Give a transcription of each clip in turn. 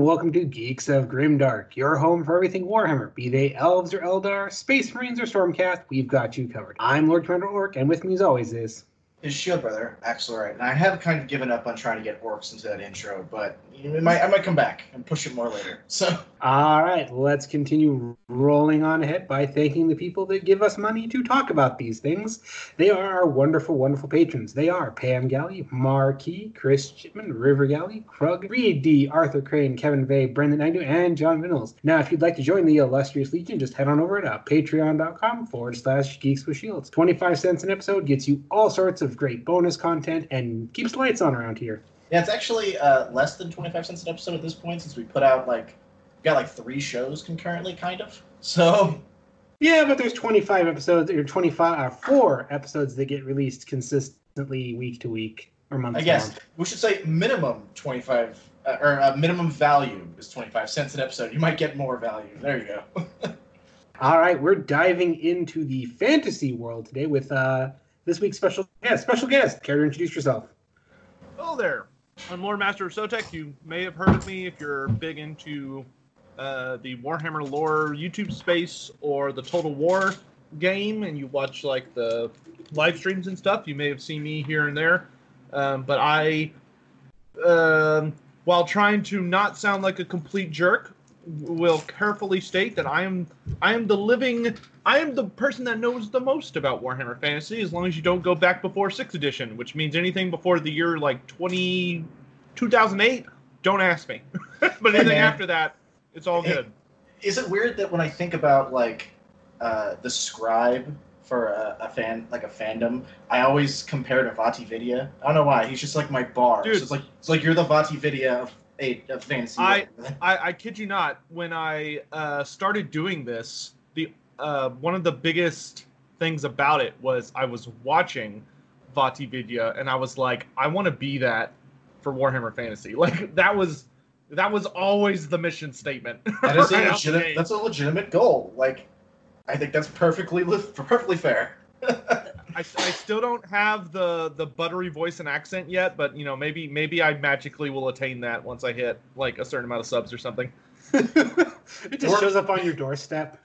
welcome to Geeks of Grimdark, your home for everything Warhammer. Be they elves or Eldar, Space Marines or Stormcast, we've got you covered. I'm Lord Commander Orc, and with me as always is his shield brother, Axelrite. And I have kind of given up on trying to get orcs into that intro, but you might, I might come back and push it more later. So, all right, let's continue rolling on ahead by thanking the people that give us money to talk about these things. They are our wonderful, wonderful patrons. They are Pam Galley, Marquis, Chris Chipman, River Galley, Krug, Reed D, Arthur Crane, Kevin Vay, Brendan Agnew, and John Vinnels. Now, if you'd like to join the illustrious legion, just head on over to patreon.com forward slash geeks with shields. 25 cents an episode gets you all sorts of great bonus content and keeps lights on around here. Yeah, it's actually uh, less than 25 cents an episode at this point since we put out like got like three shows concurrently, kind of. So. Yeah, but there's 25 episodes or 25 or uh, four episodes that get released consistently week to week or month. I guess month. we should say minimum 25 uh, or uh, minimum value is 25 cents an episode. You might get more value. There you go. All right, we're diving into the fantasy world today with uh, this week's special guest. Special guest, care to introduce yourself? Hello there. I'm Lore Master of Sotek. You may have heard of me if you're big into uh, the Warhammer lore YouTube space or the Total War game, and you watch like the live streams and stuff. You may have seen me here and there. Um, but I, um, while trying to not sound like a complete jerk, will carefully state that I am I am the living I am the person that knows the most about Warhammer Fantasy as long as you don't go back before 6th edition, which means anything before the year like 20 2008, don't ask me. but anything after that, it's all good. Is it weird that when I think about like uh, the scribe for a, a, fan like a fandom, I always compare to VaatiVidya. I don't know why. He's just like my bar. Dude, so it's like it's like you're the VaatiVidya of of fantasy. I, I, I kid you not. When I uh, started doing this, the uh, one of the biggest things about it was I was watching VaatiVidya and I was like, I want to be that for Warhammer Fantasy. Like that was that was always the mission statement. That is right a legitimate, that's a legitimate goal. Like I think that's perfectly perfectly fair. I, I still don't have the the buttery voice and accent yet, but you know maybe maybe I magically will attain that once I hit like a certain amount of subs or something. it just or, shows up on your doorstep.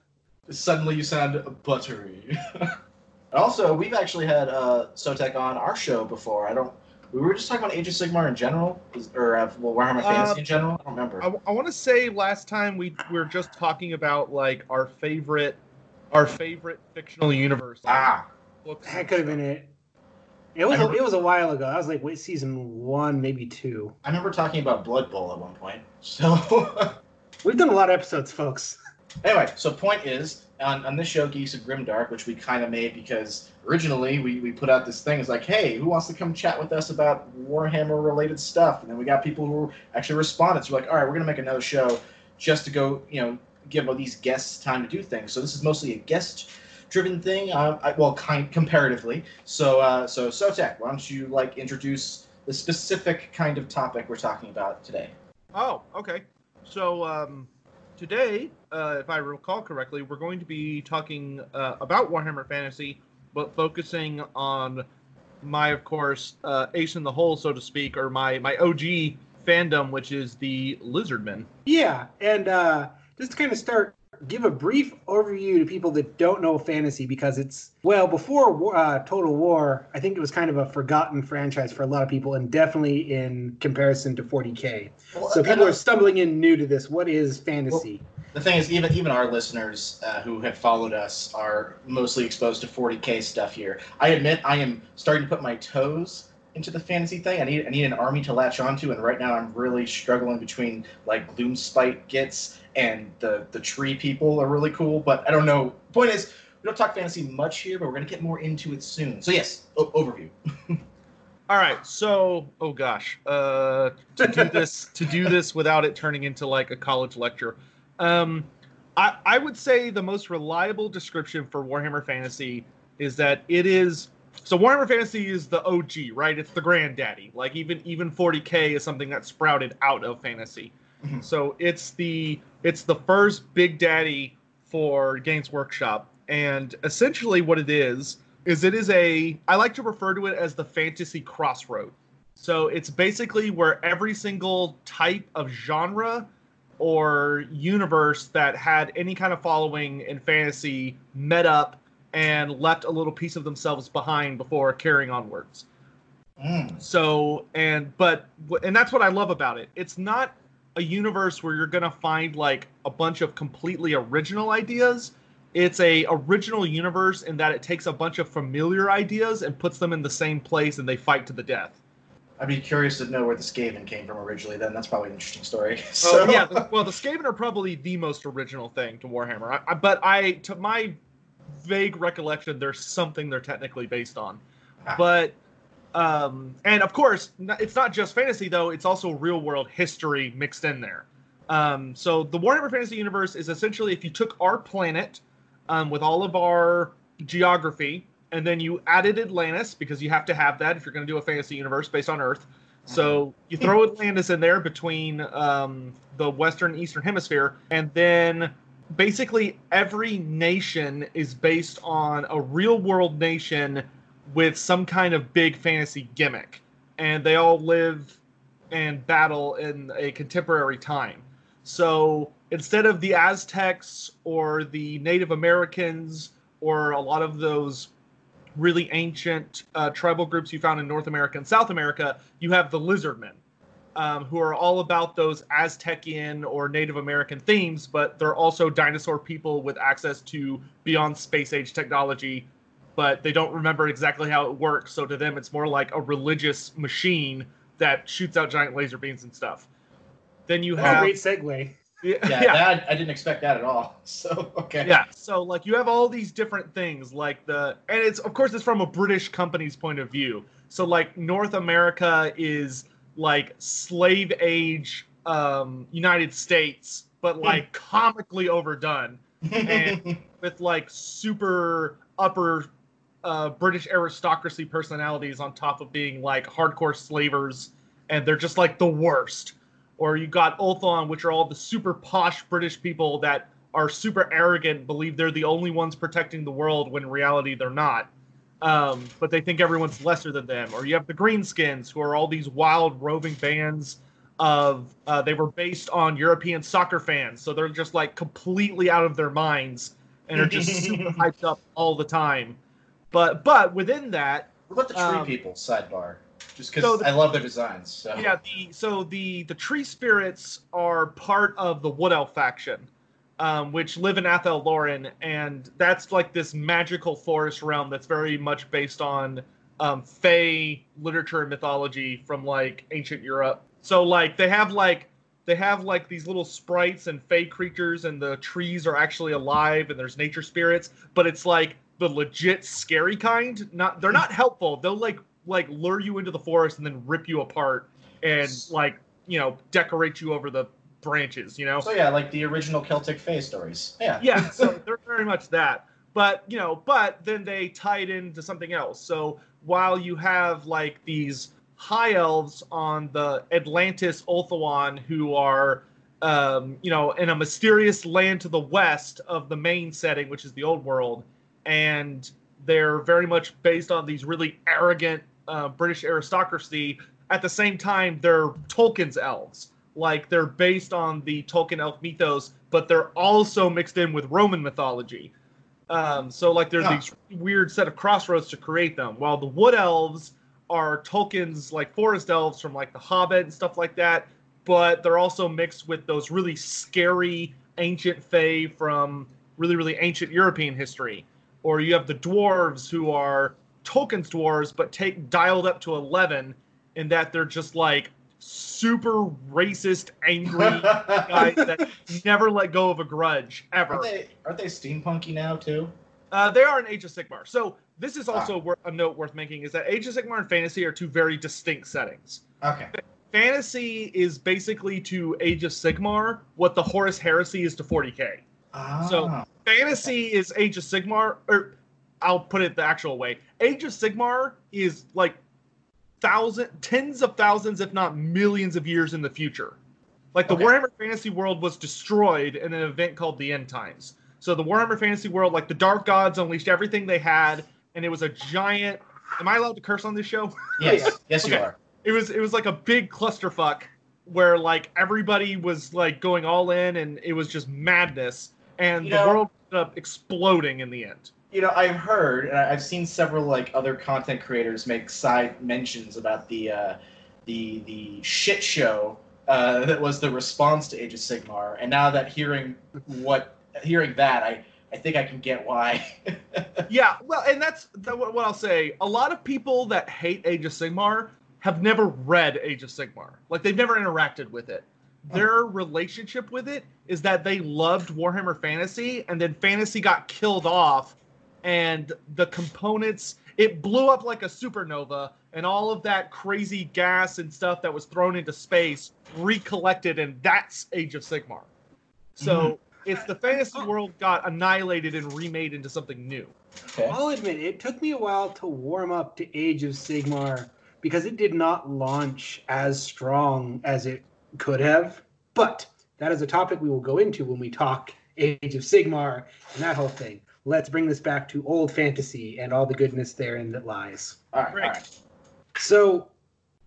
Suddenly you sound buttery. also, we've actually had uh, Sotek on our show before. I don't we were just talking about Age of Sigmar in general, or uh, well, Warhammer uh, Fantasy in general. I don't remember. I, I want to say last time we, we were just talking about like our favorite, our favorite fictional universe. Ah, that could have been it. It was a, it was a while ago. I was like, wait, season one, maybe two. I remember talking about Blood Bowl at one point. So we've done a lot of episodes, folks. Anyway, so point is on, on this show, Geeks of Grimdark, which we kind of made because originally we, we put out this thing. It's like, hey, who wants to come chat with us about Warhammer related stuff? And then we got people who actually responded. So we're like, all right, we're gonna make another show just to go, you know, give all these guests time to do things. So this is mostly a guest driven thing. Uh, I, well, kind comparatively. So uh, so Sotek, why don't you like introduce the specific kind of topic we're talking about today? Oh, okay. So um, today, uh, if I recall correctly, we're going to be talking uh, about Warhammer Fantasy, but focusing on my, of course, uh, ace in the hole, so to speak, or my my OG fandom, which is the Lizardmen. Yeah, and uh, just to kind of start give a brief overview to people that don't know fantasy because it's well before uh, Total War. I think it was kind of a forgotten franchise for a lot of people, and definitely in comparison to 40k. Well, so people are stumbling in new to this. What is fantasy? Well, the thing is, even even our listeners uh, who have followed us are mostly exposed to 40k stuff here. I admit I am starting to put my toes into the fantasy thing. I need I need an army to latch onto, and right now I'm really struggling between like Gloomspite Gitz and the the tree people are really cool. But I don't know. Point is, we don't talk fantasy much here, but we're gonna get more into it soon. So yes, o- overview. All right, so oh gosh, uh, to do this to do this without it turning into like a college lecture, um, I I would say the most reliable description for Warhammer Fantasy is that it is so Warhammer Fantasy is the OG, right? It's the granddaddy. Like even even 40k is something that sprouted out of fantasy. Mm-hmm. So it's the it's the first big daddy for Games Workshop, and essentially what it is is it is a I like to refer to it as the fantasy crossroad. So it's basically where every single type of genre or universe that had any kind of following in fantasy met up and left a little piece of themselves behind before carrying onwards. Mm. So and but and that's what I love about it. It's not a universe where you're gonna find like a bunch of completely original ideas. It's a original universe in that it takes a bunch of familiar ideas and puts them in the same place and they fight to the death. I'd be curious to know where the Skaven came from originally. Then that's probably an interesting story. So Oh yeah, well the Skaven are probably the most original thing to Warhammer. I, I, but I, to my vague recollection, there's something they're technically based on. Ah. But um, and of course, it's not just fantasy though; it's also real world history mixed in there. Um, so the Warhammer Fantasy Universe is essentially if you took our planet um, with all of our geography, and then you added Atlantis because you have to have that if you're going to do a fantasy universe based on Earth. So you throw Atlantis in there between um, the Western and Eastern Hemisphere, and then basically every nation is based on a real world nation with some kind of big fantasy gimmick, and they all live and battle in a contemporary time. So instead of the Aztecs or the Native Americans or a lot of those really ancient uh, tribal groups you found in North America and South America, you have the Lizardmen, um, who are all about those Aztecian or Native American themes, but they're also dinosaur people with access to beyond space age technology, but they don't remember exactly how it works. So to them, it's more like a religious machine that shoots out giant laser beams and stuff. Then you That's a have great segue. yeah, yeah, yeah. That, I didn't expect that at all. So okay. Yeah. So like you have all these different things like the and it's of course it's from a British company's point of view. So like North America is like slave age um United States but like comically overdone And- with like super upper uh, British aristocracy personalities on top of being like hardcore slavers, and they're just like the worst. Or you got Ulthuan, which are all the super posh British people that are super arrogant, believe they're the only ones protecting the world when in reality they're not. Um, but they think everyone's lesser than them. Or you have the Greenskins, who are all these wild roving bands of uh, they were based on European soccer fans, so they're just like completely out of their minds and are just super hyped up all the time. But but within that, What about the tree Um, people? Sidebar. Just because so I love their designs. So. yeah, the so the the tree spirits are part of the Wood Elf faction, um, which live in Athel Loren, and that's like this magical forest realm that's very much based on um, Fey literature and mythology from like ancient Europe. So like they have like they have like these little sprites and Fey creatures, and the trees are actually alive, and there's nature spirits, but it's like the legit scary kind. Not they're not helpful. They'll like like lure you into the forest and then rip you apart and like you know decorate you over the branches. You know. So yeah, like the original Celtic Fae stories. Yeah. yeah, so they're very much that. But you know, but then they tie it into something else. So while you have like these high elves on the Atlantis Ulthuan who are um, you know, in a mysterious land to the west of the main setting, which is the old world, and they're very much based on these really arrogant uh, British aristocracy. At the same time, they're Tolkien's elves. Like they're based on the Tolkien elf mythos, but they're also mixed in with Roman mythology. Um, so like there's Huh. these weird set of crossroads to create them. While the wood elves are Tolkien's like forest elves from like the Hobbit and stuff like that, but they're also mixed with those really scary ancient fae from really really ancient European history. Or you have the dwarves who are Tolkien's dwarves, but take dialed up to eleven in that they're just like super racist, angry guys that never let go of a grudge ever. Aren't they aren't they steampunky now too? Uh, they are in Age of Sigmar. So this is Ah. also wor- a note worth making is that Age of Sigmar and fantasy are two very distinct settings. Okay. Fantasy is basically to Age of Sigmar what the Horus Heresy is to 40k. Ah. So- Fantasy is Age of Sigmar, or I'll put it the actual way. Age of Sigmar is like thousand, tens of thousands, if not millions of years in the future. Like the Okay. Warhammer Fantasy world was destroyed in an event called the End Times. So the Warhammer Fantasy world, like the Dark Gods, unleashed everything they had, and it was a giant. Am I allowed to curse on this show? yes, yes you are. It was it was like a big clusterfuck, where like everybody was like going all in and it was just madness and You the know- world ended up exploding in the end. You know, I've heard, and I've seen several like other content creators make side mentions about the uh, the the shit show uh, that was the response to Age of Sigmar. And now that hearing what hearing that, I I think I can get why. Yeah, well, and that's that, what, what I'll say. A lot of people that hate Age of Sigmar have never read Age of Sigmar. Like they've never interacted with it. Their relationship with it is that they loved Warhammer Fantasy, and then Fantasy got killed off, and the components it blew up like a supernova, and all of that crazy gas and stuff that was thrown into space recollected, and that's Age of Sigmar. So mm-hmm. it's the fantasy oh. world got annihilated and remade into something new. okay. I'll admit it took me a while to warm up to Age of Sigmar because it did not launch as strong as it could have. But that is a topic we will go into when we talk Age of Sigmar and that whole thing. Let's bring this back to old fantasy and all the goodness therein that lies. All right. Right. All right. So,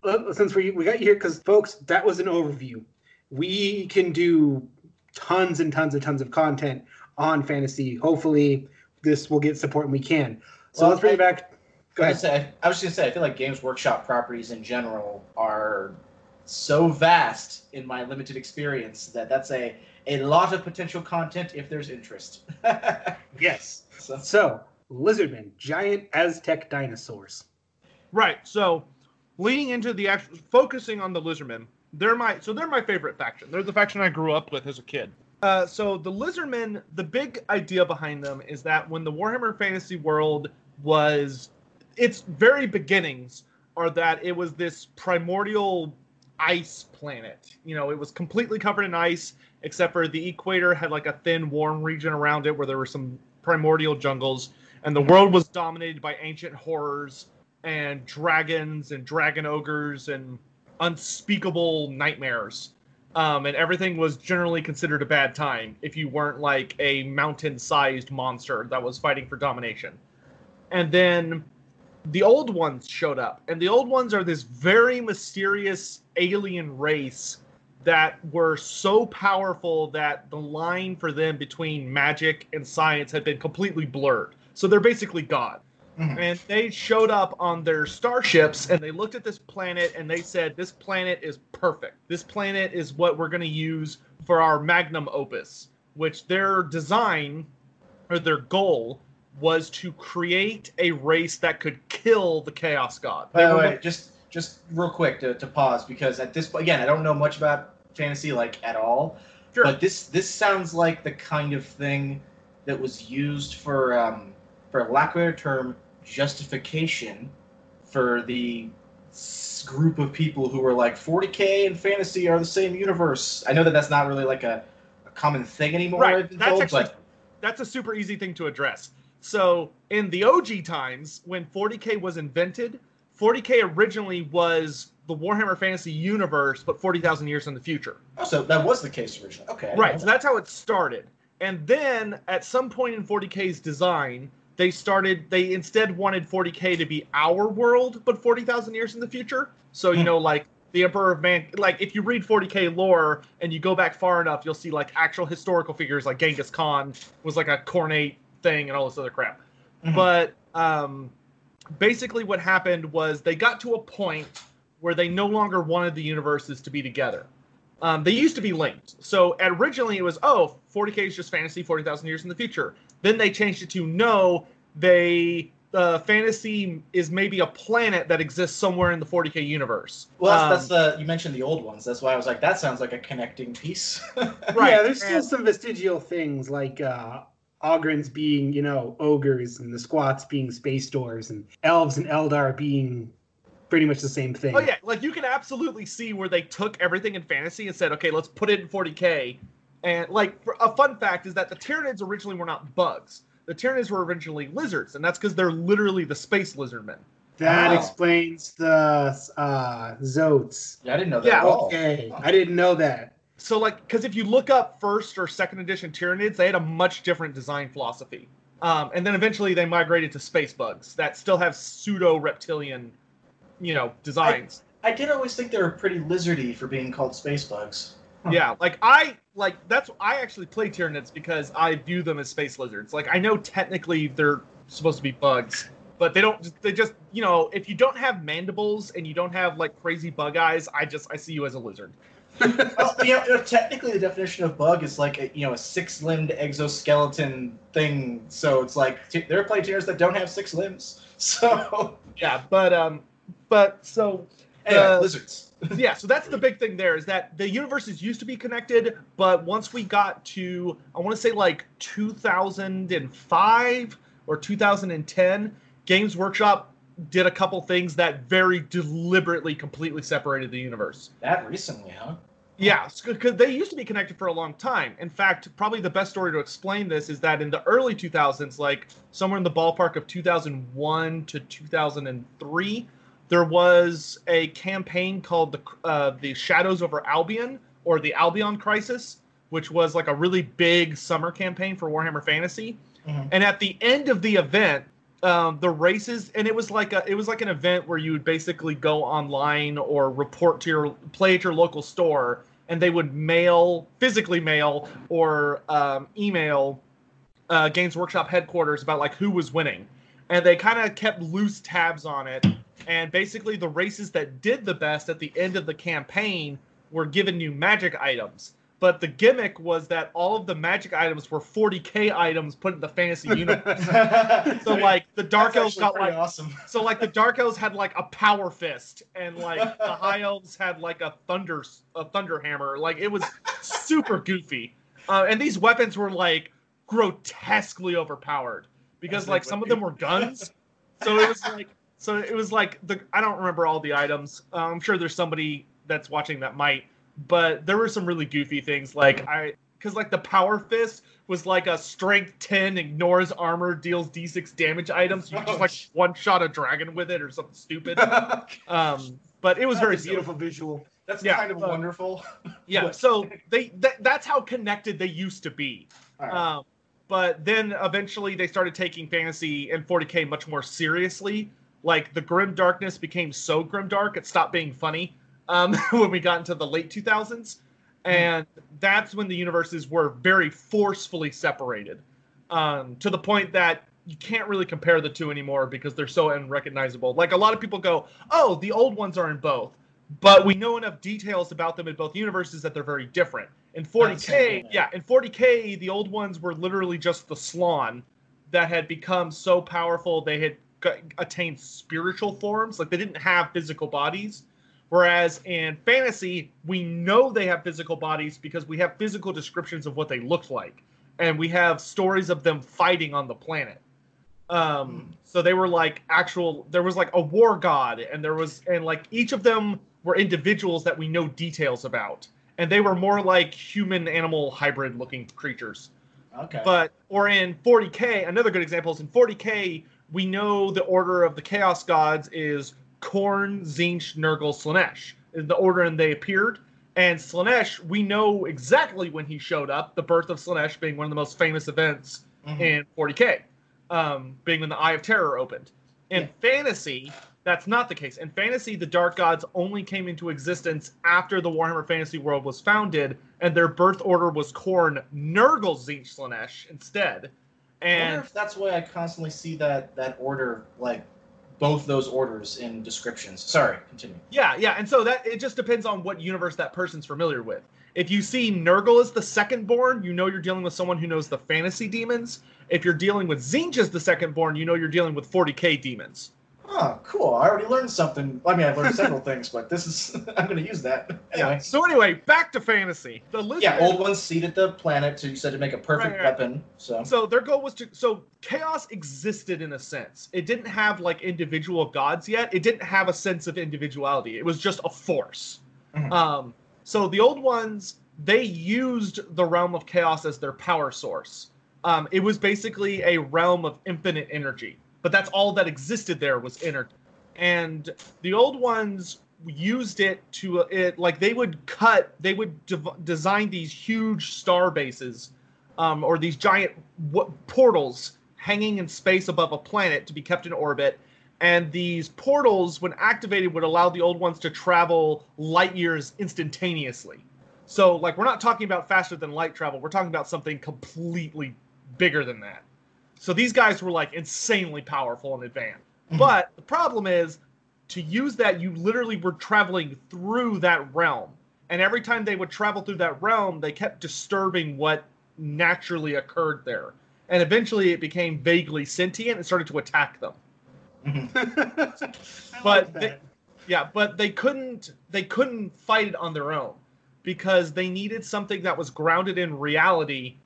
uh, since we we got you here, because folks, that was an overview. We can do tons and tons and tons of content on fantasy. Hopefully, this will get support and we can. So Well, let's bring it back. Go I ahead. was say- I was just gonna say, I feel like Games Workshop properties in general are so vast in my limited experience that that's a a lot of potential content if there's interest. Yes. so, So, lizardmen, giant Aztec dinosaurs. Right. So, leading into the actual focusing on the Lizardmen, they're my so they're my favorite faction. They're the faction I grew up with as a kid. Uh, so the Lizardmen, the big idea behind them is that when the Warhammer Fantasy world was its very beginnings are that it was this primordial ice planet. You know, it was completely covered in ice, except for the equator had like a thin, warm region around it where there were some primordial jungles, and the world was dominated by ancient horrors and dragons and dragon ogres and unspeakable nightmares. Um, and everything was generally considered a bad time if you weren't like a mountain sized monster that was fighting for domination. And then the old ones showed up, and the old ones are this very mysterious alien race that were so powerful that the line for them between magic and science had been completely blurred. So they're basically God. Mhm. And they showed up on their starships and they looked at this planet and they said, This planet is perfect. This planet is what we're going to use for our magnum opus, which their design or their goal was to create a race that could kill the Chaos God. By the way, just just real quick to, to pause because at this point, again, I don't know much about fantasy like at all. Sure. But this this sounds like the kind of thing that was used for, um, for lack of a better term, justification for the group of people who were like 40k and fantasy are the same universe. I know that that's not really like a, a common thing anymore. Right, that's told, actually- but that's a super easy thing to address. So in the OG times, when 40k was invented, 40k originally was the Warhammer Fantasy universe, but 40,000 years in the future. oh, so that was the case originally. Okay. Right. So that's how it started. And then at some point in 40k's design, they started. They instead wanted 40k to be our world, but 40,000 years in the future. So you Hmm. know, like the Emperor of Man. Like if you read 40k lore and you go back far enough, you'll see like actual historical figures, like Genghis Khan was like a Khornate thing and all this other crap. Mhm. But um, basically, what happened was they got to a point where they no longer wanted the universes to be together. Um, they used to be linked. So originally it was, oh, 40k is just fantasy, 40,000 years in the future. Then they changed it to no, they uh, fantasy is maybe a planet that exists somewhere in the 40k universe. Well, that's, Um, that's the you mentioned the old ones. That's why I was like, that sounds like a connecting piece. Right, Yeah, there's still and- some vestigial things like uh, Ogryns being, you know, ogres and the squats being space doors and elves and Eldar being pretty much the same thing. Oh yeah, like you can absolutely see where they took everything in fantasy and said, okay, let's put it in 40k. And like for, a fun fact is that the Tyranids originally were not bugs. The Tyranids were originally lizards, and that's because they're literally the space lizardmen. That Oh. explains the uh, Zoats. yeah, I didn't know that Yeah. at all. Okay, I didn't know that. So like, because if you look up first or second edition Tyranids, they had a much different design philosophy. Um, and then eventually they migrated to space bugs that still have pseudo reptilian, you know, designs. I did always think they were pretty lizardy for being called space bugs. Huh. Yeah, like I like that's I actually play Tyranids because I view them as space lizards. Like I know technically they're supposed to be bugs, but they don't. They just you know if you don't have mandibles and you don't have like crazy bug eyes, I just I see you as a lizard. Well, you know, you know, technically the definition of bug is like a, you know a six-limbed exoskeleton thing. So it's like t- there are plagiars that don't have six limbs. So Yeah, but um, but so anyway, Uh, lizards. yeah, so that's the big thing there is that the universes used to be connected, but once we got to I want to say like 2005 or 2010, Games Workshop did a couple things that very deliberately completely separated the universe. That recently, huh? Yeah, because they used to be connected for a long time. In fact, probably the best story to explain this is that in the early 2000s, like somewhere in the ballpark of 2001 to 2003, there was a campaign called the uh, the Shadows over Albion or the Albion Crisis, which was like a really big summer campaign for Warhammer Fantasy. Mhm. And at the end of the event, um, the races, and it was like a it was like an event where you would basically go online or report to your play at your local store, and they would mail physically mail or um, email uh, Games Workshop headquarters about like who was winning, and they kind of kept loose tabs on it. And basically, the races that did the best at the end of the campaign were given new magic items. But the gimmick was that all of the magic items were 40k items put in the fantasy universe. so like the dark elves got like awesome. so like the dark elves had like a power fist and like the high elves had like a thunder a thunder hammer like it was super goofy uh, and these weapons were like grotesquely overpowered because like some of them were guns so it was like so it was like the i don't remember all the items uh, i'm sure there's somebody that's watching that might but there were some really goofy things like i because like the power fist was like a strength 10 ignores armor deals d6 damage items you just like one shot a dragon with it or something stupid um but it was very That's a beautiful beautiful visual. That's Yeah, kind of uh, wonderful. yeah so they th- that's how connected they used to be All right. um, but then eventually they started taking fantasy and 40k much more seriously. Like the grim darkness became so grim dark it stopped being funny um, when we got into the late 2000s, and that's when the universes were very forcefully separated um, to the point that you can't really compare the two anymore because they're so unrecognizable. Like a lot of people go, "Oh, the old ones are in both." But we know enough details about them in both universes that they're very different. In 40k, yeah, in 40k, the old ones were literally just the Slann that had become so powerful they had attained spiritual forms. Like they didn't have physical bodies. Whereas in fantasy, we know they have physical bodies because we have physical descriptions of what they looked like, and we have stories of them fighting on the planet. Um, so they were like actual. There was like a war god, and there was and like each of them were individuals that we know details about, and they were more like human animal hybrid looking creatures. okay. But or in 40k, another good example is in 40k, we know the order of the Chaos Gods is Khorne, Tzeentch, Nurgle, Slaanesh. Is the order and they appeared. And Slaanesh, we know exactly when he showed up. The birth of Slaanesh being one of the most famous events Mhm. in 40k, um, being when the Eye of Terror opened. In Yeah. fantasy, that's not the case. In fantasy, the Dark Gods only came into existence after the Warhammer Fantasy World was founded, and their birth order was Khorne, Nurgle, Tzeentch, Slaanesh instead. I wonder And if that's why I constantly see that that order, like both those orders in descriptions. Sorry, continue. yeah, yeah, and so that it just depends on what universe that person's familiar with. If you see Nurgle as the second born, you know you're dealing with someone who knows the fantasy demons. If you're dealing with Tzeentch as the second born, you know you're dealing with 40k demons. Oh, cool. I already learned something. I mean, I've learned several things, but this is I'm going to use that. Anyway. So anyway, back to fantasy. The lizard, Yeah, old ones seeded the planet, so you said to make a perfect Right, right. weapon. So So their goal was to so chaos existed in a sense. It didn't have like individual gods yet. It didn't have a sense of individuality. It was just a force. Mhm. Um, so the old ones they used the realm of chaos as their power source. Um, it was basically a realm of infinite energy, but that's all that existed there was energy. And the old ones used it to it like they would cut, they would design these huge star bases um, or these giant w- portals hanging in space above a planet to be kept in orbit. and these portals, when activated, would allow the old ones to travel light years instantaneously. So, like, we're not talking about faster than light travel. We're talking about something completely bigger than that. So these guys were like insanely powerful in advance. Mhm. But the problem is, to use that, you literally were traveling through that realm, and every time they would travel through that realm, they kept disturbing what naturally occurred there, and eventually it became vaguely sentient and started to attack them. Mhm. But they- Yeah, but they couldn't they couldn't fight it on their own because they needed something that was grounded in reality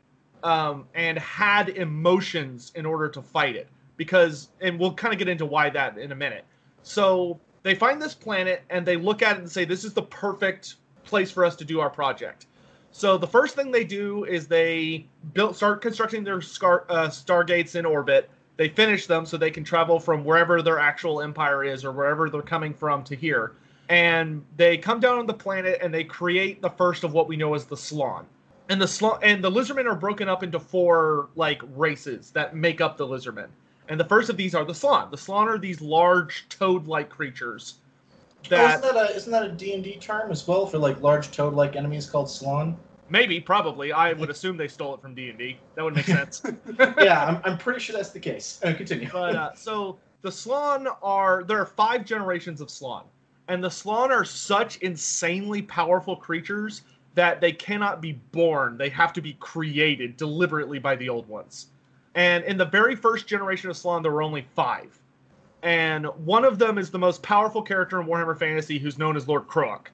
um, and had emotions in order to fight it. Because and we'll kind of get into why that in a minute. So they find this planet and they look at it and say, "This is the perfect place for us to do our project." So the first thing they do is they build start constructing their scar, uh, stargates in orbit. They finish them so they can travel from wherever their actual empire is or wherever they're coming from to here. And they come down on the planet and they create the first of what we know as the Slann. And the Slann and the Lizardmen are broken up into four like races that make up the Lizardmen. And the first of these are the Slann. The Slann are these large toad-like creatures Oh, that isn't that a isn't that a D and D term as well for like large toad-like enemies called Slon? maybe probably I would assume they stole it from D&D. That would make sense. yeah, I'm, I'm pretty sure that's the case. Uh, continue. but uh, so the Slann are there are five generations of Slann, and the Slann are such insanely powerful creatures that they cannot be born; they have to be created deliberately by the old ones. And in the very first generation of Slann, there were only five, and one of them is the most powerful character in Warhammer Fantasy, who's known as Lord Kroak.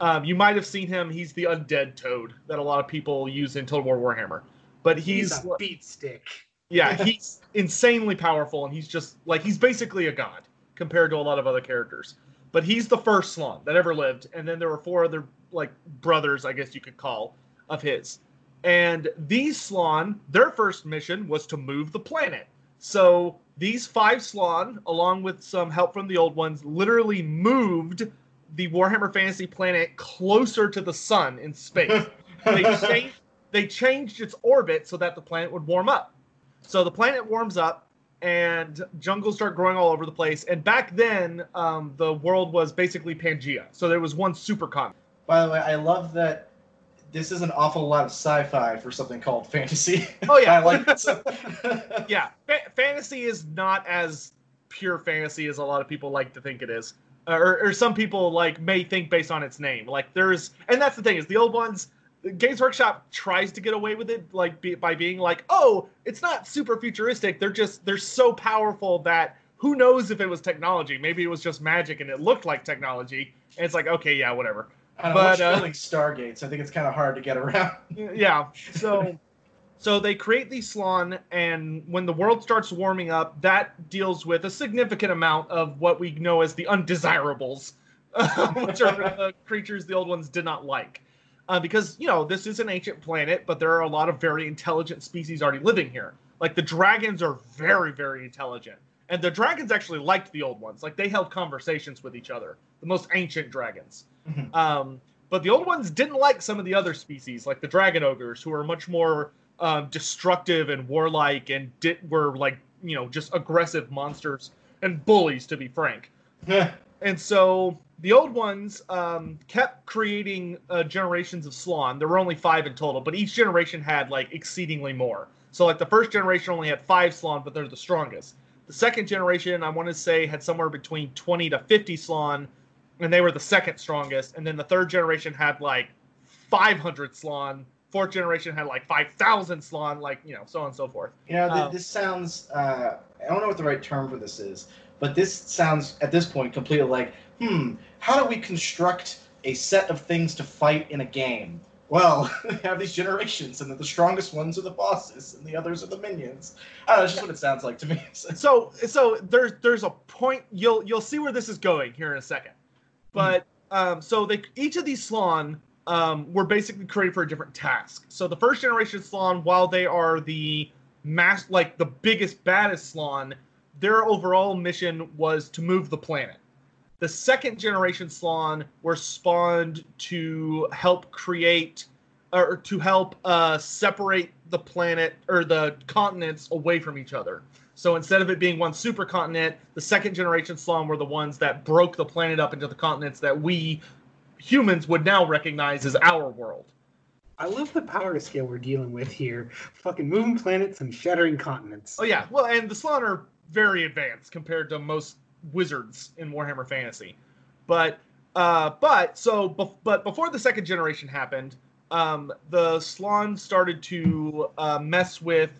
Um, you might have seen him; he's the undead toad that a lot of people use in Total War Warhammer. But He's, he's a beat stick. yeah, he's insanely powerful, and he's just like he's basically a god compared to a lot of other characters. But he's the first Slann that ever lived, and then there were four other like brothers, I guess you could call, of his. And these Slann, their first mission was to move the planet. So these five Slann, along with some help from the old ones, literally moved the Warhammer Fantasy planet closer to the sun in space they changed they changed its orbit so that the planet would warm up. So the planet warms up and jungles start growing all over the place. And back then, um, the world was basically Pangea. So there was one super supercontinent. By the way, I love that this is an awful lot of sci-fi for something called fantasy. Oh, yeah. I like it. So. Yeah, fa- fantasy is not as pure fantasy as a lot of people like to think it is. Uh, or, or some people like may think based on its name. Like there's, and that's the thing is the old ones. Games Workshop tries to get away with it, like be, by being like, "Oh, it's not super futuristic. They're just they're so powerful that who knows if it was technology? Maybe it was just magic and it looked like technology." And it's like, okay, yeah, whatever. Know, But, uh, building stargates. I think it's kind of hard to get around. yeah so so they create the slann and when the world starts warming up that deals with a significant amount of what we know as the undesirables which are the creatures the old ones did not like. Uh, because you know this is an ancient planet but there are a lot of very intelligent species already living here. Like the dragons are very very intelligent. And the dragons actually liked the old ones. Like they held conversations with each other. The most ancient dragons Mhm. um, but the old ones didn't like some of the other species, like the dragon ogres, who are much more um, destructive and warlike, and di- were like you know just aggressive monsters and bullies, to be frank. And so the old ones um, kept creating uh, generations of Slann. There were only five in total, but each generation had like exceedingly more. So like the first generation only had five Slann, but they're the strongest. The second generation, I want to say, had somewhere between 20 to 50 Slann, and they were the second strongest. And then the third generation had like 500 Slann. Fourth generation had like 5,000 Slann, like, you know, so on and so forth. You know, th- Um, this sounds. Uh, I don't know what the right term for this is, but this sounds at this point completely like, hmm, how do we construct a set of things to fight in a game? Well, we have these generations, and then the strongest ones are the bosses, and the others are the minions. I don't know. It's just what it sounds like to me. so so there's there's a point you'll you'll see where this is going here in a second but um so they each of these slann um were basically created for a different task so the first generation slann while they are the mass like the biggest baddest slann their overall mission was to move the planet the second generation slann were spawned to help create or to help uh separate the planet or the continents away from each other. So instead of it being one supercontinent, the second generation Slann were the ones that broke the planet up into the continents that we humans would now recognize as our world. I love the power scale we're dealing with here. Fucking moving planets and shattering continents. Oh yeah, well, and the Slann are very advanced compared to most wizards in Warhammer Fantasy, but uh, but so bef- but before the second generation happened, um, the Slann started to uh, mess with.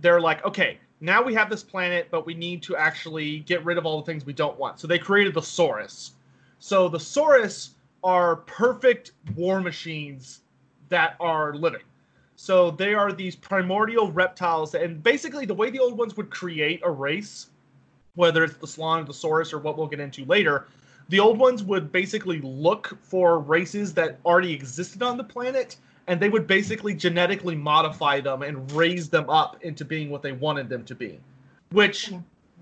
They're like, okay, now we have this planet, but we need to actually get rid of all the things we don't want. So they created the Saurus. So the Saurus are perfect war machines that are living. So they are these primordial reptiles, and basically the way the old ones would create a race, whether it's the Slann or the Saurus or what we'll get into later, the old ones would basically look for races that already existed on the planet, and they would basically genetically modify them and raise them up into being what they wanted them to be, which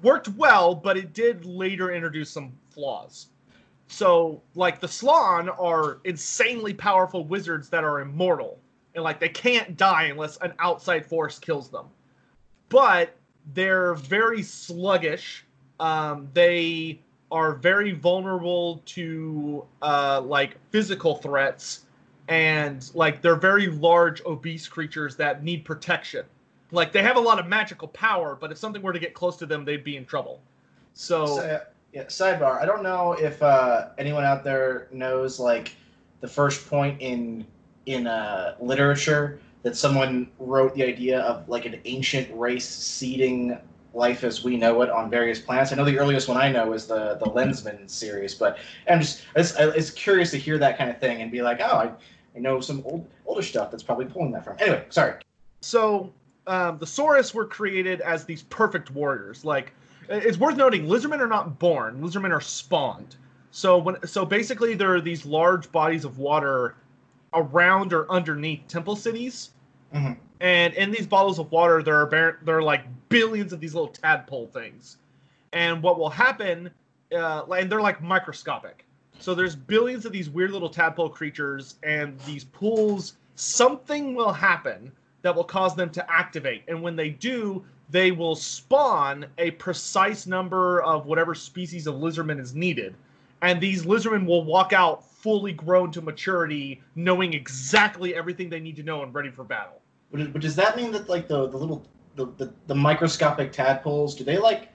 worked well, but it did later introduce some flaws. So, like the Slann are insanely powerful wizards that are immortal, and like they can't die unless an outside force kills them. But they're very sluggish. Um, they are very vulnerable to uh, like physical threats, and like they're very large, obese creatures that need protection. Like they have a lot of magical power, but if something were to get close to them, they'd be in trouble. So, So, yeah, sidebar. I don't know if uh, anyone out there knows like the first point in in uh, literature that someone wrote the idea of like an ancient race seeding life as we know it on various planets. I know the earliest one I know is the the Lensman series, but I'm just it's, it's curious to hear that kind of thing and be like, oh, I, I know some old older stuff that's probably pulling that from. Anyway, sorry. so um, the Saurus were created as these perfect warriors. Like it's worth noting, lizardmen are not born; lizardmen are spawned. So when so basically there are these large bodies of water around or underneath temple cities, Mhm. And in these bottles of water there are bar- there are like billions of these little tadpole things, and what will happen, uh, and they're like microscopic. So there's billions of these weird little tadpole creatures, and these pools. Something will happen that will cause them to activate, and when they do, they will spawn a precise number of whatever species of lizardman is needed, and these lizardmen will walk out fully grown to maturity, knowing exactly everything they need to know and ready for battle. But, but does that mean that like the the little the, the, the microscopic tadpoles do they like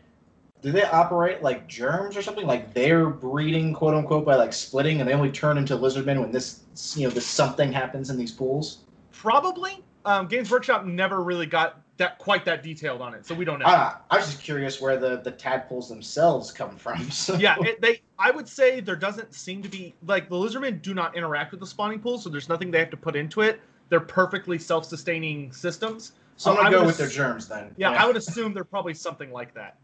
do they operate like germs or something like they're breeding quote unquote by like splitting and they only turn into lizardmen when this you know this something happens in these pools? Probably. Um, Games Workshop never really got that quite that detailed on it, so we don't know. Ah, I was just curious where the the tadpoles themselves come from. So. yeah, it, they. I would say there doesn't seem to be like the lizardmen do not interact with the spawning pool, so there's nothing they have to put into it. They're perfectly self-sustaining systems. So I'm gonna I go would with their germs then. Yeah, I would assume they're probably something like that.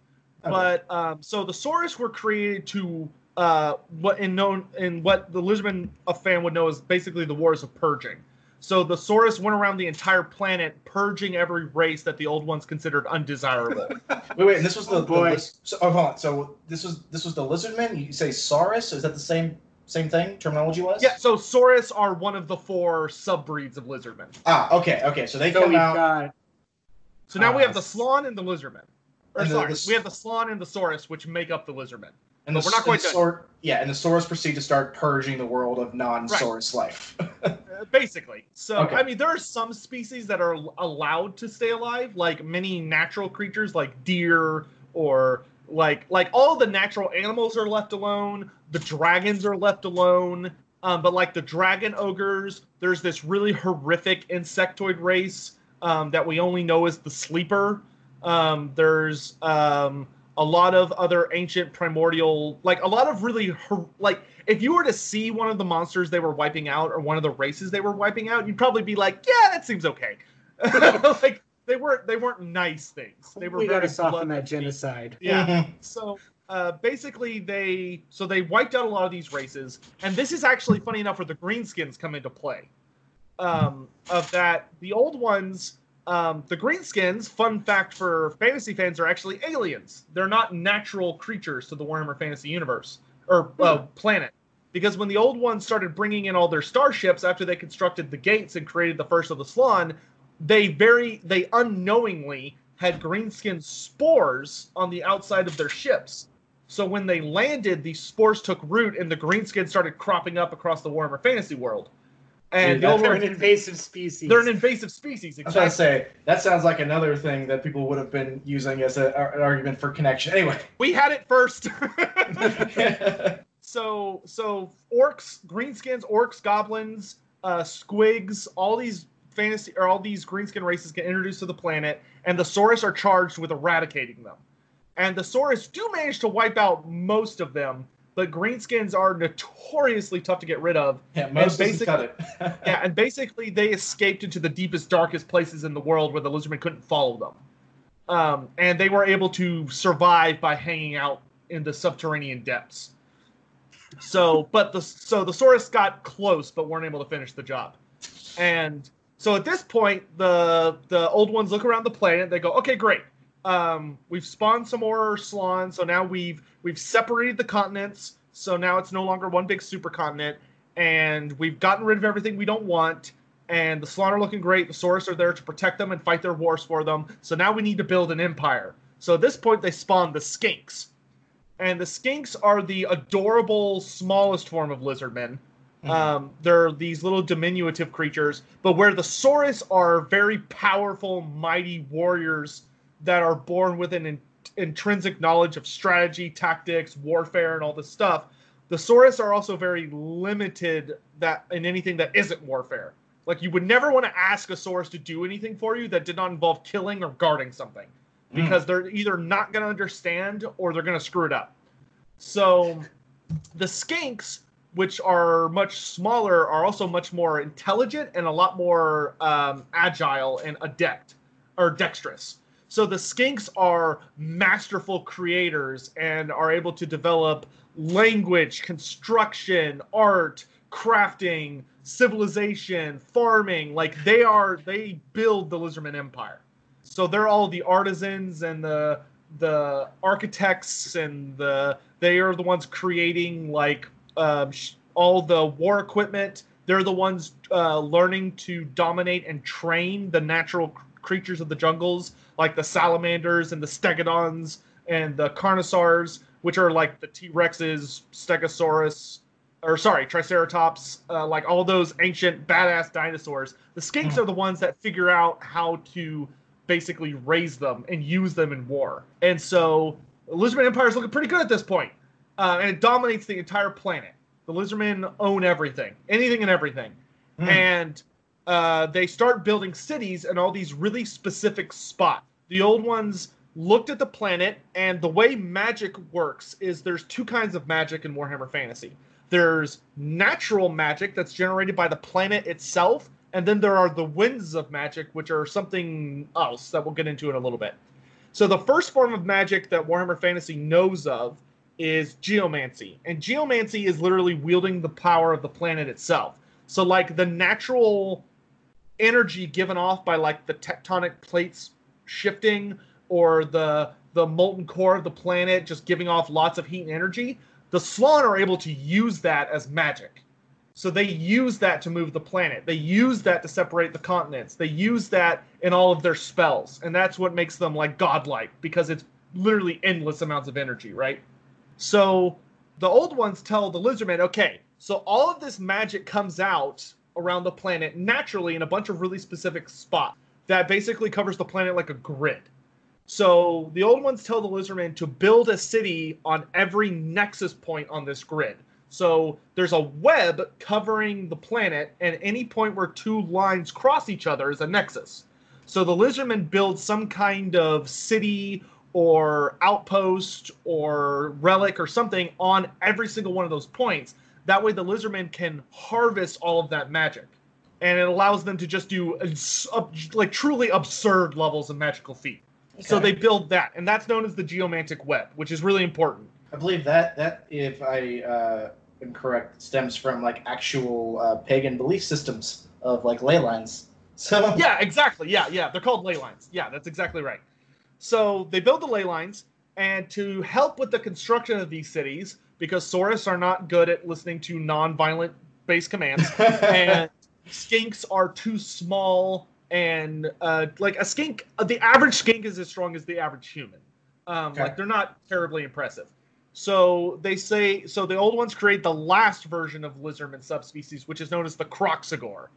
Okay. But um, so the Saurus were created to uh, what in known in what the Lizardman a fan would know is basically the wars of purging. So the Saurus went around the entire planet purging every race that the old ones considered undesirable. Wait, wait, and this was the, Oh, boy. the so, oh, hold on. So this was this was the lizardmen. You say Saurus? Is that the same same thing terminology wise? yeah, so Saurus are one of the four subbreeds of Lizardmen. Ah, okay, okay. So they So come out. got So now we Uh, have the Slann and the Lizardmen. Or And the- the- we have the Slann and the Saurus, which make up the Lizardmen. And But the, we're not quite the done. Saur- yeah, and the Saurus proceed to start purging the world of non-Saurus life. Uh, basically. So, Okay. I mean, there are some species that are allowed to stay alive, like many natural creatures, like deer or like like all the natural animals are left alone. The dragons are left alone. Um, but like the dragon ogres, there's this really horrific insectoid race um, that we only know as the sleeper. Um, there's um, a lot of other ancient primordial, like a lot of really hor- like if you were to see one of the monsters they were wiping out or one of the races they were wiping out, you'd probably be like, yeah, that seems okay. like they weren't they weren't nice things. They were we very gotta soften that genocide. Yeah. Mhm. So uh, basically, they so they wiped out a lot of these races, and this is actually funny enough where the greenskins come into play. Um, of that, the old ones, um, the greenskins. Fun fact for fantasy fans are actually aliens. They're not natural creatures to the Warhammer Fantasy universe or uh, planet. Because when the old ones started bringing in all their starships after they constructed the gates and created the first of the Slann, they very they unknowingly had greenskin spores on the outside of their ships. So when they landed, these spores took root and the greenskin started cropping up across the Warhammer Fantasy world. And Dude, the They're an invasive species. they're an invasive species. I was gonna say that sounds like another thing that people would have been using as a, an argument for connection. Anyway, We had it first. so so orcs, greenskins, orcs, goblins, uh, squigs, all these fantasy or all these greenskin races get introduced to the planet, and the Saurus are charged with eradicating them. And the Saurus do manage to wipe out most of them, but greenskins are notoriously tough to get rid of. yeah, most And doesn't cut it. Yeah, and basically they escaped into the deepest, darkest places in the world where the lizardmen couldn't follow them. Um, and they were able to survive by hanging out in the subterranean depths. So, but the so the Saurus got close, but weren't able to finish the job. And so at this point, the the old ones look around the planet. They go, "Okay, great. Um, we've spawned some more Slann. So now we've we've separated the continents. So now it's no longer one big supercontinent, and we've gotten rid of everything we don't want. And the Slann are looking great. The Saurus are there to protect them and fight their wars for them. So now we need to build an empire. So at this point, they spawn the Skinks, and the Skinks are the adorable smallest form of lizardmen. Um, they're these little diminutive creatures, but where the Saurus are very powerful, mighty warriors that are born with an in- intrinsic knowledge of strategy, tactics, warfare, and all this stuff. The Saurus are also very limited that in anything that isn't warfare. Like you would never want to ask a Saurus to do anything for you that did not involve killing or guarding something, because they're either not going to understand or they're going to screw it up. So the skinks which are much smaller are also much more intelligent and a lot more um, agile and adept or dexterous. So the skinks are masterful creators and are able to develop language construction art crafting civilization farming. Like they are they build the lizardman empire. So they're all the artisans and the the architects and the they are the ones creating like um, sh- all the war equipment they're the ones uh, learning to dominate and train the natural c- creatures of the jungles like the salamanders and the stegodons and the carnosaurs which are like the t-rexes stegosaurus or sorry triceratops uh, like all those ancient badass dinosaurs the skinks are the ones that figure out how to basically raise them and use them in war. And so the Lizardman Empire is looking pretty good at this point. Uh, and it dominates the entire planet. The Lizardmen own everything, anything and everything. Hmm. And uh, they start building cities in all these really specific spots. The old ones looked at the planet, and the way magic works is there's two kinds of magic in Warhammer Fantasy. There's natural magic that's generated by the planet itself, and then there are the winds of magic, which are something else that we'll get into in a little bit. So the first form of magic that Warhammer Fantasy knows of is geomancy, and geomancy is literally wielding the power of the planet itself. So like the natural energy given off by like the tectonic plates shifting or the the molten core of the planet just giving off lots of heat and energy, the Slann are able to use that as magic. So they use that to move the planet. They use that to separate the continents. They use that in all of their spells. And that's what makes them like godlike because it's literally endless amounts of energy, right? So the old ones tell the lizardmen, okay, so all of this magic comes out around the planet naturally in a bunch of really specific spots that basically covers the planet like a grid. So the old ones tell the lizardmen to build a city on every nexus point on this grid. So there's a web covering the planet, and any point where two lines cross each other is a nexus. So the lizardmen build some kind of city or outpost or relic or something on every single one of those points. That way, the lizardmen can harvest all of that magic, and it allows them to just do abs- ab- like truly absurd levels of magical feat. So they build that, and that's known as the geomantic web, which is really important. I believe that that if I uh, am correct, stems from like actual uh, pagan belief systems of like ley lines. So Yeah, exactly. Yeah, yeah. They're called ley lines. Yeah, that's exactly right. So they build the ley lines, and to help with the construction of these cities, because Saurus are not good at listening to non-violent base commands, and skinks are too small and uh, like a skink, uh, the average skink is as strong as the average human. Um, Okay. Like they're not terribly impressive. So they say so. The old ones create the last version of lizardman subspecies, which is known as the Kroxigor,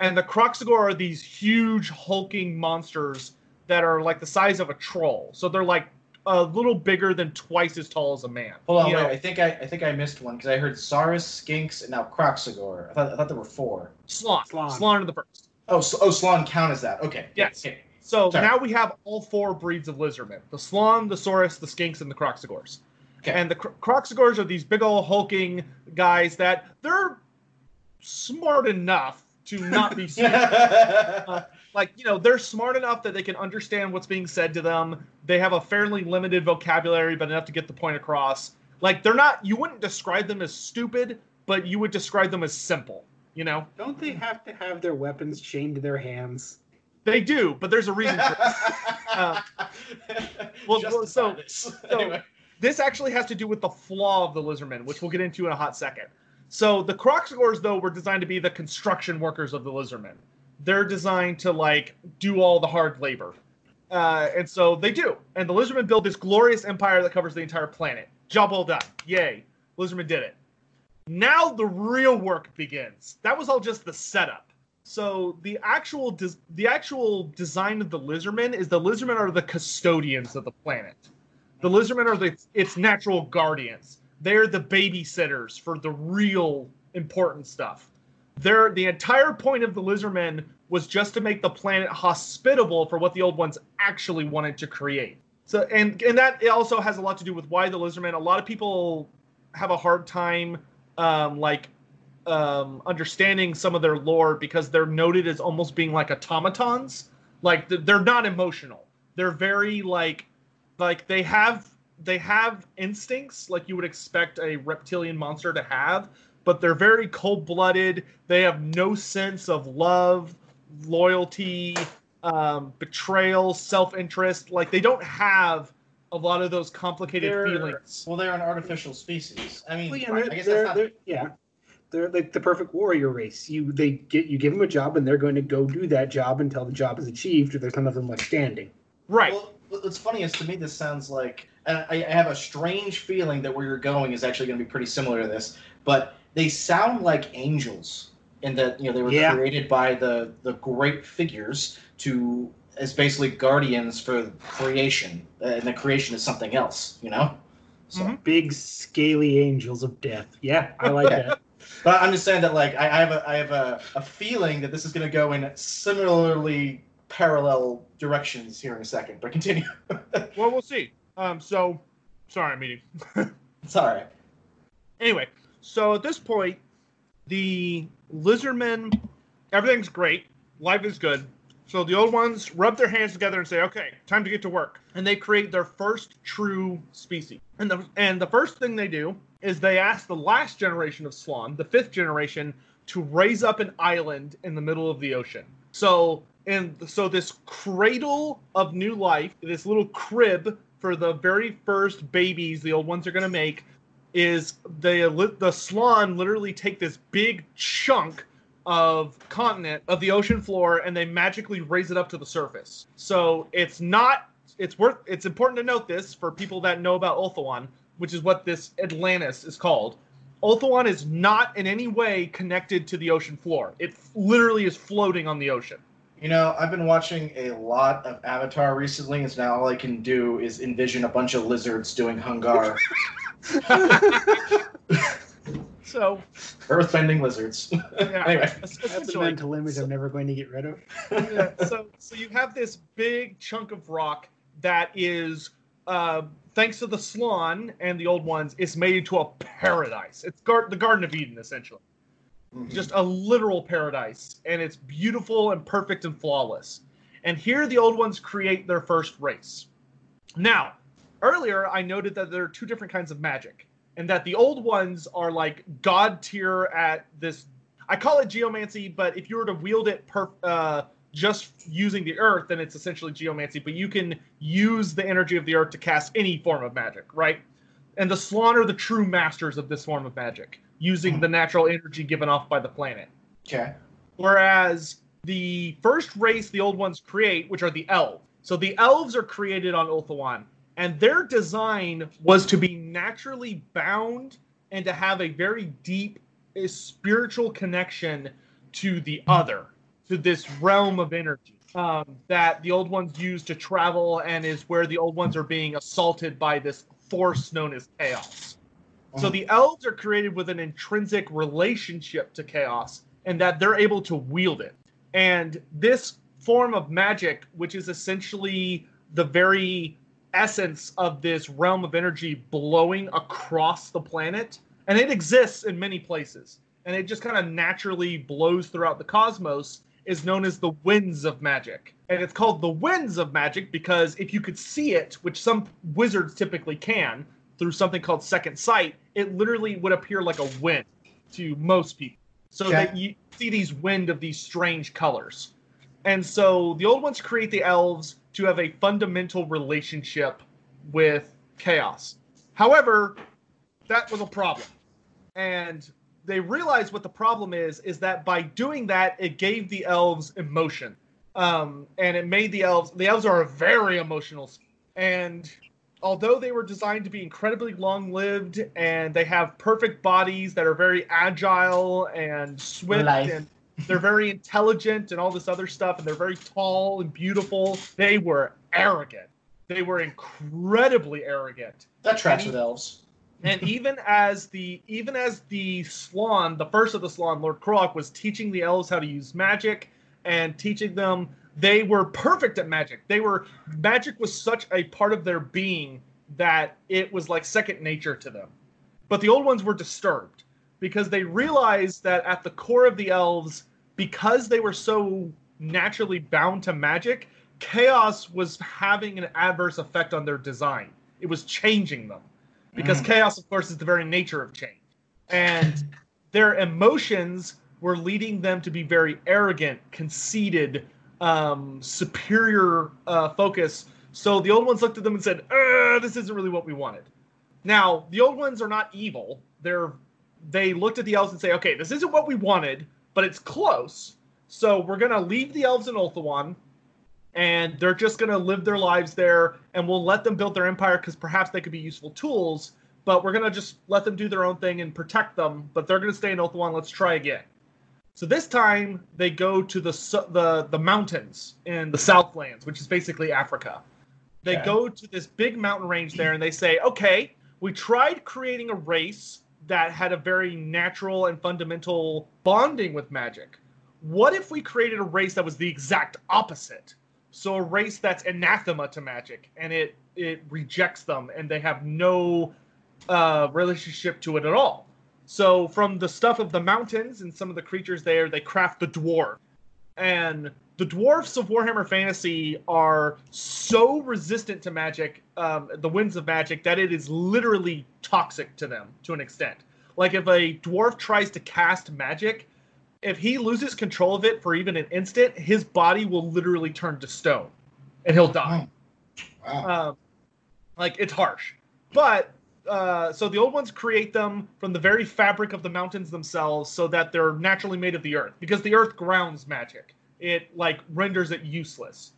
and the Kroxigor are these huge hulking monsters that are like the size of a troll. So they're like a little bigger than twice as tall as a man. Hold on, You wait. know, I think I, I think I missed one because I heard Saurus, Skinks, and now Kroxigor. I thought, I thought there were four. Slann. Slann. Slann are the first. Oh, so, oh, Slann count as that. Okay. Yes. Okay. So Sorry. now we have all four breeds of lizardmen: the Slann, the Saurus, the Skinks, and the Kroxigors. Okay. And the Cro- Kroxigors are these big old hulking guys that they're smart enough to not be stupid. Like you know they're smart enough that they can understand what's being said to them they have a fairly limited vocabulary but enough to get the point across like they're not you wouldn't describe them as stupid but you would describe them as simple you know Don't they have to have their weapons chained to their hands? they do but there's a reason for it. Uh, well, well, so- this. anyway. this actually has to do with the flaw of the lizardmen which we'll get into in a hot second so the kroxigors though were designed to be the construction workers of the lizardmen they're designed to like do all the hard labor. Uh, and so they do. And the lizardmen build this glorious empire that covers the entire planet. Job well done. Yay. Lizardmen did it. Now the real work begins. That was all just the setup. So the actual des- the actual design of the lizardmen is the lizardmen are the custodians of the planet. The lizardmen are the its natural guardians. They're the babysitters for the real important stuff. The entire point of the lizardmen was just to make the planet hospitable for what the old ones actually wanted to create. So and and that it also has a lot to do with why the lizardmen. A lot of people have a hard time um, like um, understanding some of their lore because they're noted as almost being like automatons. Like they're not emotional. They're very like like they have they have instincts like you would expect a reptilian monster to have but they're very cold-blooded they have no sense of love loyalty um, betrayal self-interest like they don't have a lot of those complicated They're- feelings Well, they're an artificial species. I mean, Well, yeah, I they're, guess they're, that's not. yeah, they're like the perfect warrior race. You they get you give them a job and they're going to go do that job until the job is achieved or there's none of them left standing. right Well, what's funny is to me this sounds like, and I, I have a strange feeling that where you're going is actually going to be pretty similar to this. But they sound like angels in that you know they were Yeah. created by the the great figures to as basically guardians for creation, uh, and the creation is something else. You know. So, Mhm. Big scaly angels of death. Yeah, I like that. but I'm just saying that like I, I have a I have a, a feeling that this is going to go in similarly parallel directions here in a second. But continue. well we'll see um so sorry i'm eating it's all right. anyway, so at this point, the lizardmen, everything's great, life is good. So the old ones rub their hands together and say, "Okay, time to get to work." And they create their first true species. And the and the first thing they do is they ask the last generation of Slann, the fifth generation, to raise up an island in the middle of the ocean. So and so this cradle of new life, this little crib for the very first babies the old ones are going to make is the the Slann literally take this big chunk of continent of the ocean floor and they magically raise it up to the surface. So it's not it's worth it's important to note this for people that know about Ulthuan, which is what this Atlantis is called. Ulthuan is not in any way connected to the ocean floor. It literally is floating on the ocean. You know, I've been watching a lot of Avatar recently, and so now all I can do is envision a bunch of lizards doing Hung Gar. So Earthbending lizards. yeah, Anyway. That's a mental image I'm never going to get rid of. yeah, so so you have this big chunk of rock that is uh, thanks to the Slann and the old ones, it's made into a paradise. It's gar- the Garden of Eden essentially, just a literal paradise, and it's beautiful and perfect and flawless. And here the old ones create their first race. Now, earlier I noted that there are two different kinds of magic, and that the old ones are like god tier at this. I call it geomancy, but if you were to wield it per, uh, just using the earth, then it's essentially geomancy. But you can use the energy of the earth to cast any form of magic, right? And the Slann are the true masters of this form of magic, using the natural energy given off by the planet. Okay. Whereas the first race the old ones create, which are the elves. So the elves are created on Ulthuan, and their design was to be naturally bound and to have a very deep a spiritual connection to the other, to this realm of energy um, that the old ones use to travel, and is where the old ones are being assaulted by this force known as chaos. So uh-huh. the elves are created with an intrinsic relationship to chaos, and that they're able to wield it. And this form of magic, which is essentially the very essence of this realm of energy blowing across the planet, and it exists in many places, and it just kind of naturally blows throughout the cosmos, is known as the winds of magic. And it's called the winds of magic because if you could see it, which some wizards typically can, through something called second sight, it literally would appear like a wind to most people. So Okay. that you see these wind of these strange colors. And so the old ones create the elves to have a fundamental relationship with chaos. However, that was a problem. And they realized what the problem is is that by doing that it gave the elves emotion. Um, and it made the elves the elves are a very emotional and although they were designed to be incredibly long-lived and they have perfect bodies that are very agile and swift Life. and they're very intelligent and all this other stuff and they're very tall and beautiful they were arrogant they were incredibly arrogant That tracks with elves. and even as the even as the Slann, the first of the Slann, Lord Kroak, was teaching the elves how to use magic and teaching them, they were perfect at magic. They were magic was such a part of their being that it was like second nature to them. But the old ones were disturbed because they realized that at the core of the elves, because they were so naturally bound to magic, chaos was having an adverse effect on their design. It was changing them because Mm. chaos, of course, is the very nature of change. And their emotions were leading them to be very arrogant, conceited, um, superior uh, focus. So the old ones looked at them and said, uh, "This isn't really what we wanted." Now the old ones are not evil. They're they looked at the elves and say, "Okay, this isn't what we wanted, but it's close. So we're gonna leave the elves in Ulthuan, and they're just to live their lives there and we'll let them build their empire because perhaps they could be useful tools but we're to just let them do their own thing and protect them but they're to stay in Ulthuan. let's try again so this time they go to the the the mountains in the southlands which is basically africa. They Okay. go to this big mountain range there and they say okay we tried creating a race that had a very natural and fundamental bonding with magic. What if we created a race that was the exact opposite? So a race that's anathema to magic and it it rejects them and they have no uh, relationship to it at all so from the stuff of the mountains and some of the creatures there they craft the dwarf and the dwarfs of warhammer fantasy are so resistant to magic um, the winds of magic that it is literally toxic to them to an extent like if a dwarf tries to cast magic if he loses control of it for even an instant, his body will literally turn to stone, and he'll die. Wow. Um, like it's harsh, but uh, so the old ones create them from the very fabric of the mountains themselves, so that they're naturally made of the earth, because the earth grounds magic. It like renders it useless.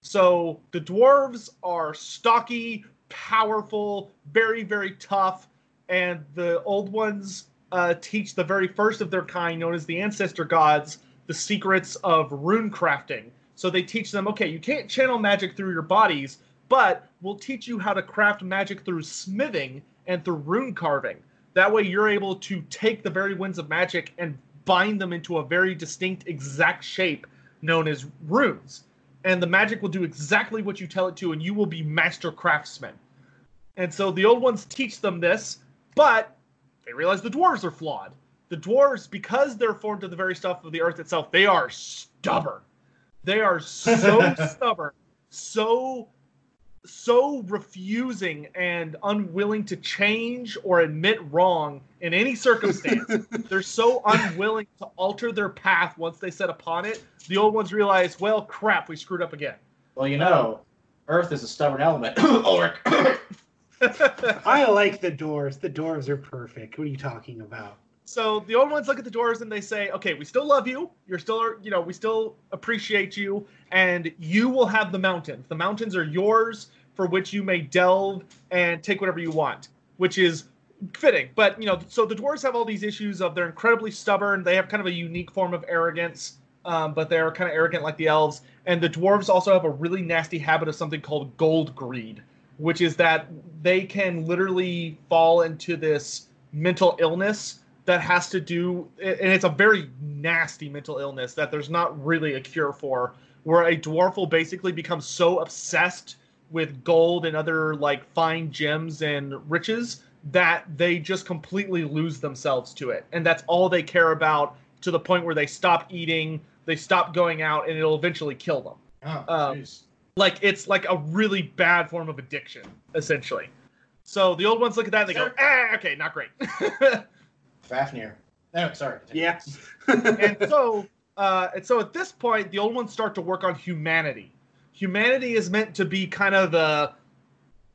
So the dwarves are stocky, powerful, very very tough, and the old ones uh, teach the very first of their kind, known as the ancestor gods, the secrets of rune crafting. So they teach them, okay, you can't channel magic through your bodies, but we'll teach you how to craft magic through smithing and through rune carving. That way, you're able to take the very winds of magic and bind them into a very distinct, exact shape known as runes. And the magic will do exactly what you tell it to, and you will be master craftsmen. And so the old ones teach them this, but they realize the dwarves are flawed. The dwarves, because they're formed of the very stuff of the earth itself, they are stubborn. They are so stubborn, so so refusing and unwilling to change or admit wrong in any circumstance. They're so unwilling to alter their path once they set upon it. The old ones realize, well, crap, we screwed up again. Well, you know, Earth is a stubborn element. Oh, Ulrich. I like the dwarves. The dwarves are perfect. What are you talking about? So the old ones look at the dwarves and they say, "Okay, we still love you. You're still, you know, we still appreciate you, and you will have the mountains. The mountains are yours, for which you may delve and take whatever you want." Which is fitting, but you know, so the dwarves have all these issues of they're incredibly stubborn. They have kind of a unique form of arrogance, um, but they're kind of arrogant like the elves. And the dwarves also have a really nasty habit of something called gold greed, which is that they can literally fall into this mental illness that has to do and it's a very nasty mental illness that there's not really a cure for where a dwarf will basically become so obsessed with gold and other like fine gems and riches that they just completely lose themselves to it. And that's all they care about to the point where they stop eating they stop going out and it'll eventually kill them. Oh, Um, like it's like a really bad form of addiction essentially. So the old ones look at that and they go ah, okay not great Fafnir. No, sorry. Yeah. and so uh, and so at this point the old ones start to work on humanity humanity is meant to be kind of the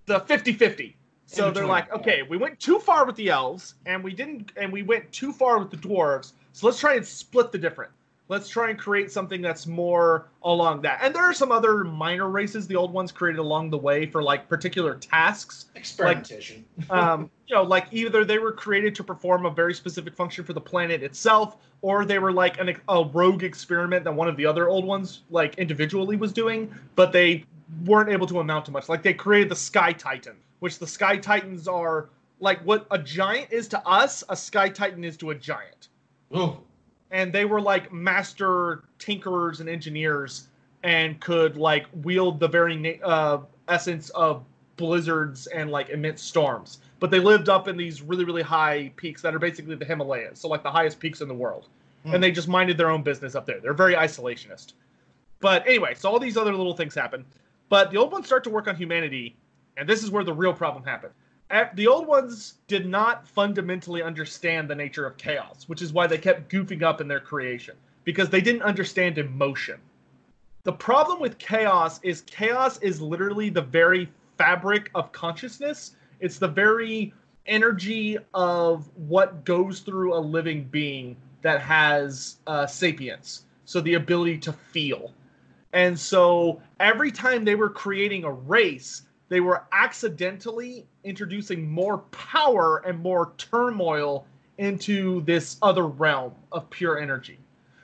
the 50-50 so they're like yeah. okay we went too far with the elves and we didn't and we went too far with the dwarves so let's try and split the difference let's try and create something that's more along that and there are some other minor races the old ones created along the way for like particular tasks Experimentation. um, you know, like either they were created to perform a very specific function for the planet itself, or they were like an, a rogue experiment that one of the other old ones, like individually, was doing, but they weren't able to amount to much. Like they created the Sky Titan, which the Sky Titans are like what a giant is to us, a Sky Titan is to a giant Ooh. And they were like master tinkerers and engineers and could like wield the very na- uh, essence of blizzards and like immense storms. But they lived up in these really really high peaks that are basically the himalayas so like the highest peaks in the world. Hmm. and they just minded their own business up there. They're very isolationist. But anyway so all these other little things happen. But the old ones start to work on humanity and this is where the real problem happened. at- the old ones did not fundamentally understand the nature of chaos, which is why they kept goofing up in their creation because they didn't understand emotion. The problem with chaos is chaos is literally the very fabric of consciousness. It's the very energy of what goes through a living being that has uh, sapience, so the ability to feel. And so every time they were creating a race, they were accidentally introducing more power and more turmoil into this other realm of pure energy.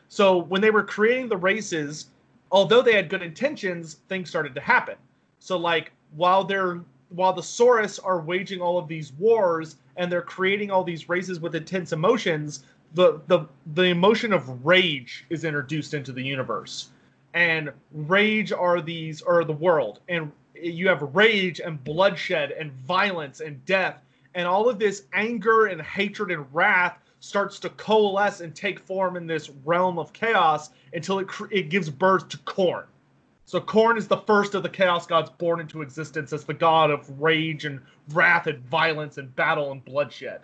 So when they were creating the races, although they had good intentions, things started to happen. So like while they're while the Saurus are waging all of these wars and they're creating all these races with intense emotions, the the the emotion of rage is introduced into the universe. And rage are these or the world and you have rage and bloodshed and violence and death and all of this anger and hatred and wrath starts to coalesce and take form in this realm of chaos until it cr- it gives birth to Khorne So Khorne is the first of the chaos gods born into existence as the god of rage and wrath and violence and battle and bloodshed.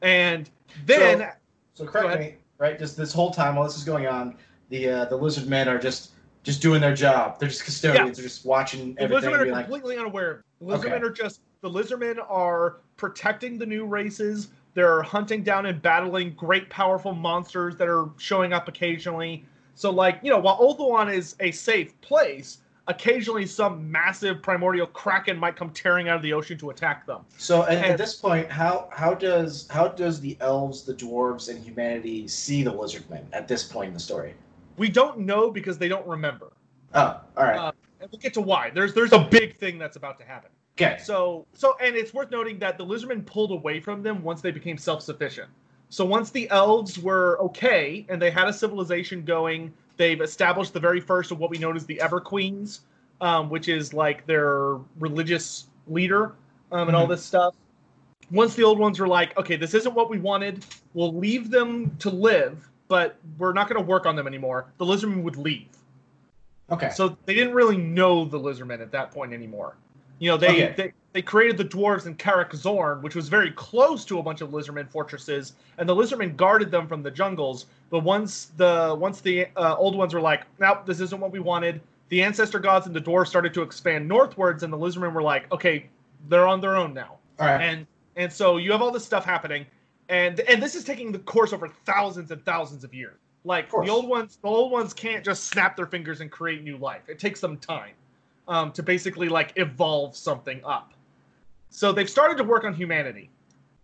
And then So Go correct me, right? Just this whole time while this is going on, the uh, the lizard men are just just doing their job. They're just custodians. They're just watching the everything. Lizardmen are like, completely unaware. The Okay. lizardmen are just the lizardmen are protecting the new races. They're hunting down and battling great powerful monsters that are showing up occasionally. So like, you know, while Ulthuan is a safe place, occasionally some massive primordial kraken might come tearing out of the ocean to attack them. so at, and- at this point, how how does how does the elves, the dwarves, and humanity see the lizard men at this point in the story? We don't know because they don't remember. Oh, all right. Uh, and we'll get to why. There's there's a big thing that's about to happen. okay. So so and it's worth noting that the lizardmen pulled away from them once they became self-sufficient. So once the elves were okay and they had a civilization going, they've established the very first of what we know as the Ever Queens, um, which is like their religious leader um, and all Mhm. this stuff. Once the old ones were like, okay, this isn't what we wanted, we'll leave them to live, but we're not going to work on them anymore. The lizardmen would leave. Okay. So they didn't really know the lizardmen at that point anymore. You know, they Okay. they, they created the dwarves in Karak Zorn, which was very close to a bunch of lizardmen fortresses, and the lizardmen guarded them from the jungles. But once the once the uh, old ones were like, nope, this isn't what we wanted. The ancestor gods and the dwarves started to expand northwards, and the lizardmen were like, okay, they're on their own now all right. and and so you have all this stuff happening and and this is taking the course over thousands and thousands of years. Like Of the old ones, the old ones can't just snap their fingers and create new life. It takes them time um, to basically like evolve something up. So they've started to work on humanity,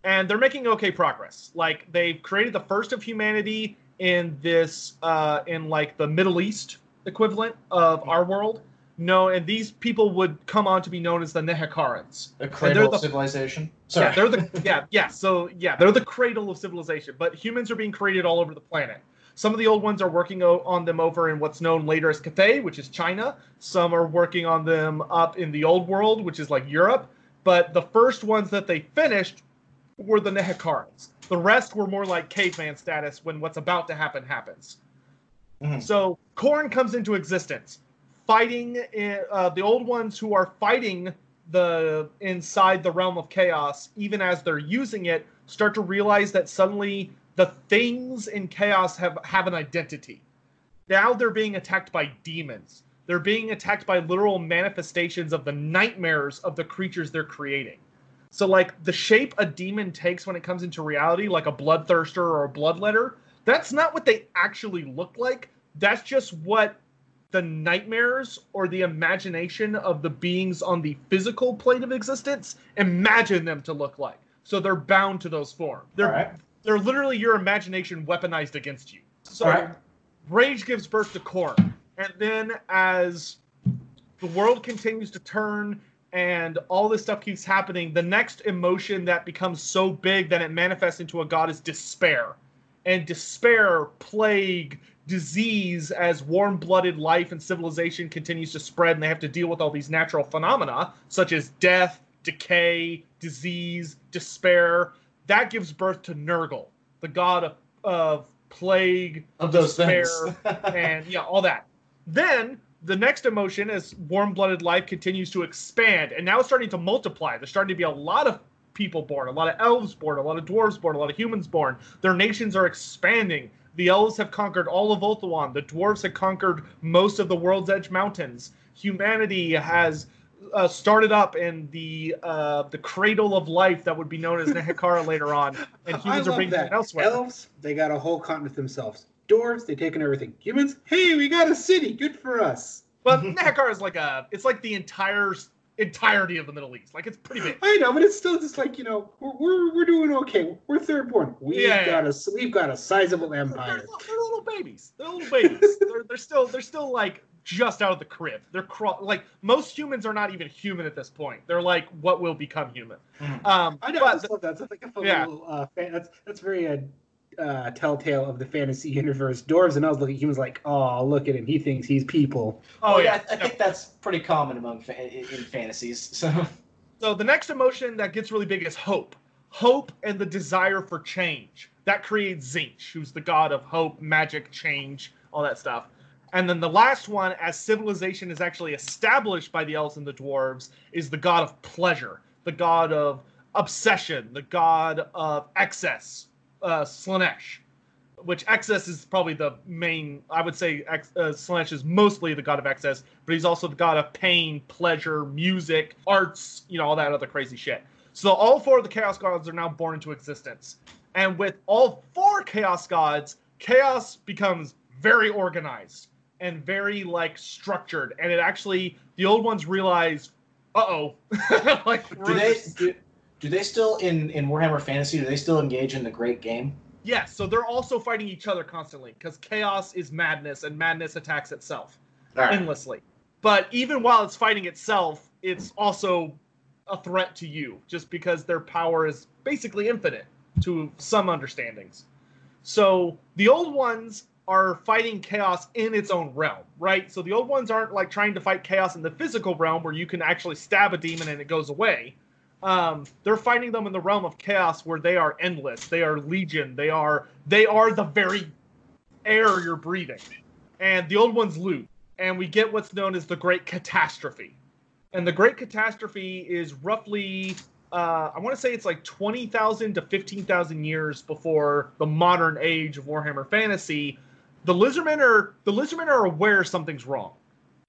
and they're making okay progress. Like they've created the first of humanity in this uh, in like the Middle East equivalent of our world. No, and these people would come on to be known as the Nehekharans. The cradle the- of civilization. Yeah, they're the yeah yeah. So yeah, they're the cradle of civilization. But humans are being created all over the planet. Some of the old ones are working o- on them over in what's known later as Cathay, which is China. Some are working on them up in the old world, which is like Europe. But the first ones that they finished were the Nehekharans. The rest were more like caveman status when what's about to happen happens. Mhm. So Khorne comes into existence, fighting uh, the old ones who are fighting the inside the realm of chaos. Even as they're using it, start to realize that suddenly the things in chaos have have an identity. Now they're being attacked by demons. They're being attacked by literal manifestations of the nightmares of the creatures they're creating. So, like the shape a demon takes when it comes into reality, like a bloodthirster or a bloodletter, that's not what they actually look like. That's just what the nightmares or the imagination of the beings on the physical plane of existence imagine them to look like. So they're bound to those forms. They're right. they're literally your imagination weaponized against you. So right. Rage gives birth to Khorne. And then as the world continues to turn and all this stuff keeps happening, the next emotion that becomes so big that it manifests into a god is despair. And despair, plague, disease, as warm blooded life and civilization continues to spread, and they have to deal with all these natural phenomena, such as death, decay, disease, despair. That gives birth to Nurgle, the god of, of plague, Of those despair, things. and yeah, all that. Then the next emotion, as warm-blooded life continues to expand, and now it's starting to multiply. There's starting to be a lot of people born, a lot of elves born, a lot of dwarves born, a lot of humans born. Their nations are expanding. The elves have conquered all of Ulthuan. The dwarves have conquered most of the World's Edge Mountains. Humanity has uh, started up in the uh, the cradle of life that would be known as Nehekhara later on, and humans are being that. elsewhere. Elves, they got a whole continent themselves. Dwarves, they've taken everything. Humans, hey, we got a city. Good for us. But Nehekar is like a, it's like the entire entirety of the Middle East. Like it's pretty big. I know, but it's still just like you know, we're we're, we're doing okay. We're third born. We've Yeah, got a we've got a sizable They're, empire. they're little babies. They're little babies. they're, they're still they're still like just out of the crib. They're craw- like most humans are not even human at this point. They're like what will become human. Mhm. Um, I know. I just love that. That's like a fun Yeah. little. Uh, fan, that's that's very uh, uh, telltale of the fantasy universe. Dwarves and elves look at humans like, oh, look at him. He thinks he's people. oh Well, yeah. I, I think that's pretty common among fa- in in fantasies. So So the next emotion that gets really big is hope. Hope and the desire for change. That creates Tzeentch, who's the god of hope, magic, change, all that stuff. And then the last one, as civilization is actually established by the elves and the dwarves, is the god of pleasure, the god of obsession, the god of excess, uh, Slaanesh. Which excess is probably the main. I would say ex, uh, Slaanesh is mostly the god of excess, but he's also the god of pain, pleasure, music, arts, you know, all that other crazy shit. So all four of the chaos gods are now born into existence. And with all four chaos gods, chaos becomes very organized and very like structured. And it actually the old ones realize, uh oh. like do they do, do they still in in Warhammer Fantasy? Do they still engage in the Great Game? Yes, so they're also fighting each other constantly because chaos is madness and madness attacks itself. Right. endlessly. But even while it's fighting itself, it's also a threat to you, just because their power is basically infinite to some understandings. So the old ones are fighting chaos in its own realm, right? So the old ones aren't like trying to fight chaos in the physical realm where you can actually stab a demon and it goes away. Um, they're fighting them in the realm of chaos where they are endless. They are legion. They are they are the very air you're breathing. And the old ones lose and we get what's known as the Great Catastrophe. And the Great Catastrophe is roughly, uh, I want to say it's like 20,000 to 15,000 years before the modern age of Warhammer Fantasy. The Lizardmen are the Lizardmen are aware something's wrong.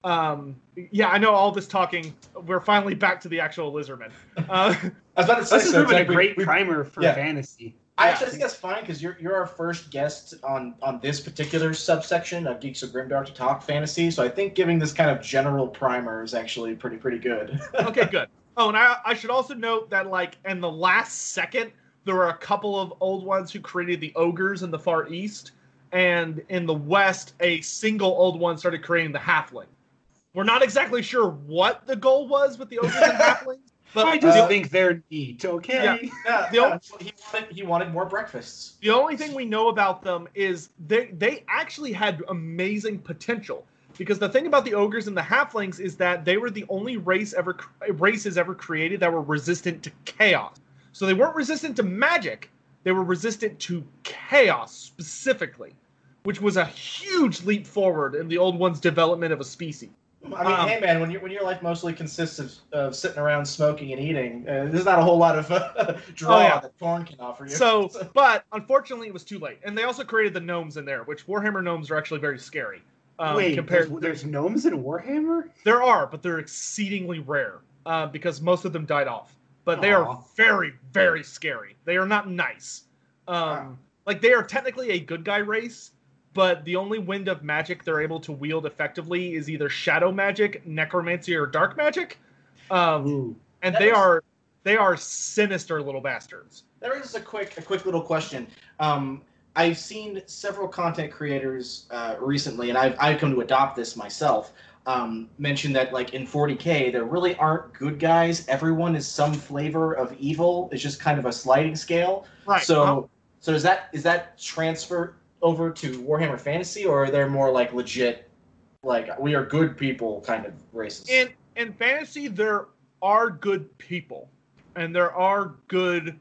Um, yeah, I know all this talking. We're finally back to the actual Lizardmen. Uh, I was about to say This has so. been a like we- great we- primer for yeah. fantasy. I Yeah. actually think that's fine because you're you're our first guest on on this particular subsection of Geeks of Grimdark to talk fantasy. So I think giving this kind of general primer is actually pretty pretty good. okay, good. Oh, and I, I should also note that, like, in the last second, there were a couple of old ones who created the ogres in the Far East, and in the West, a single old one started creating the halfling. We're not exactly sure what the goal was with the ogres and halflings, but I just uh, think they're neat. Okay. Yeah. yeah, The only- he wanted he wanted more breakfasts. The only thing we know about them is they they actually had amazing potential because the thing about the ogres and the halflings is that they were the only race ever races ever created that were resistant to chaos. So they weren't resistant to magic; they were resistant to chaos specifically, which was a huge leap forward in the old one's development of a species. I mean, Um, hey man, when your when your life mostly consists of, of sitting around smoking and eating, uh, there's not a whole lot of uh, draw Oh, yeah. that porn can offer you. So, but unfortunately, it was too late, and they also created the gnomes in there, which Warhammer gnomes are actually very scary. Um, Wait, compared there's, there's gnomes in Warhammer? There are, but they're exceedingly rare uh, because most of them died off. But they Aw. are very, very scary. They are not nice. Um, Wow. Like they are technically a good guy race, but the only wind of magic they're able to wield effectively is either shadow magic, necromancy, or dark magic. Um, and That they is- are they are sinister little bastards. There is a quick a quick little question. Um, I've seen several content creators uh, recently, and I've I've come to adopt this myself. Um, mention that like in 40k, there really aren't good guys. Everyone is some flavor of evil. It's just kind of a sliding scale. Right. So so is that is that transfer over to Warhammer Fantasy, or are there more like legit, like we are good people kind of races? in in fantasy there are good people and there are good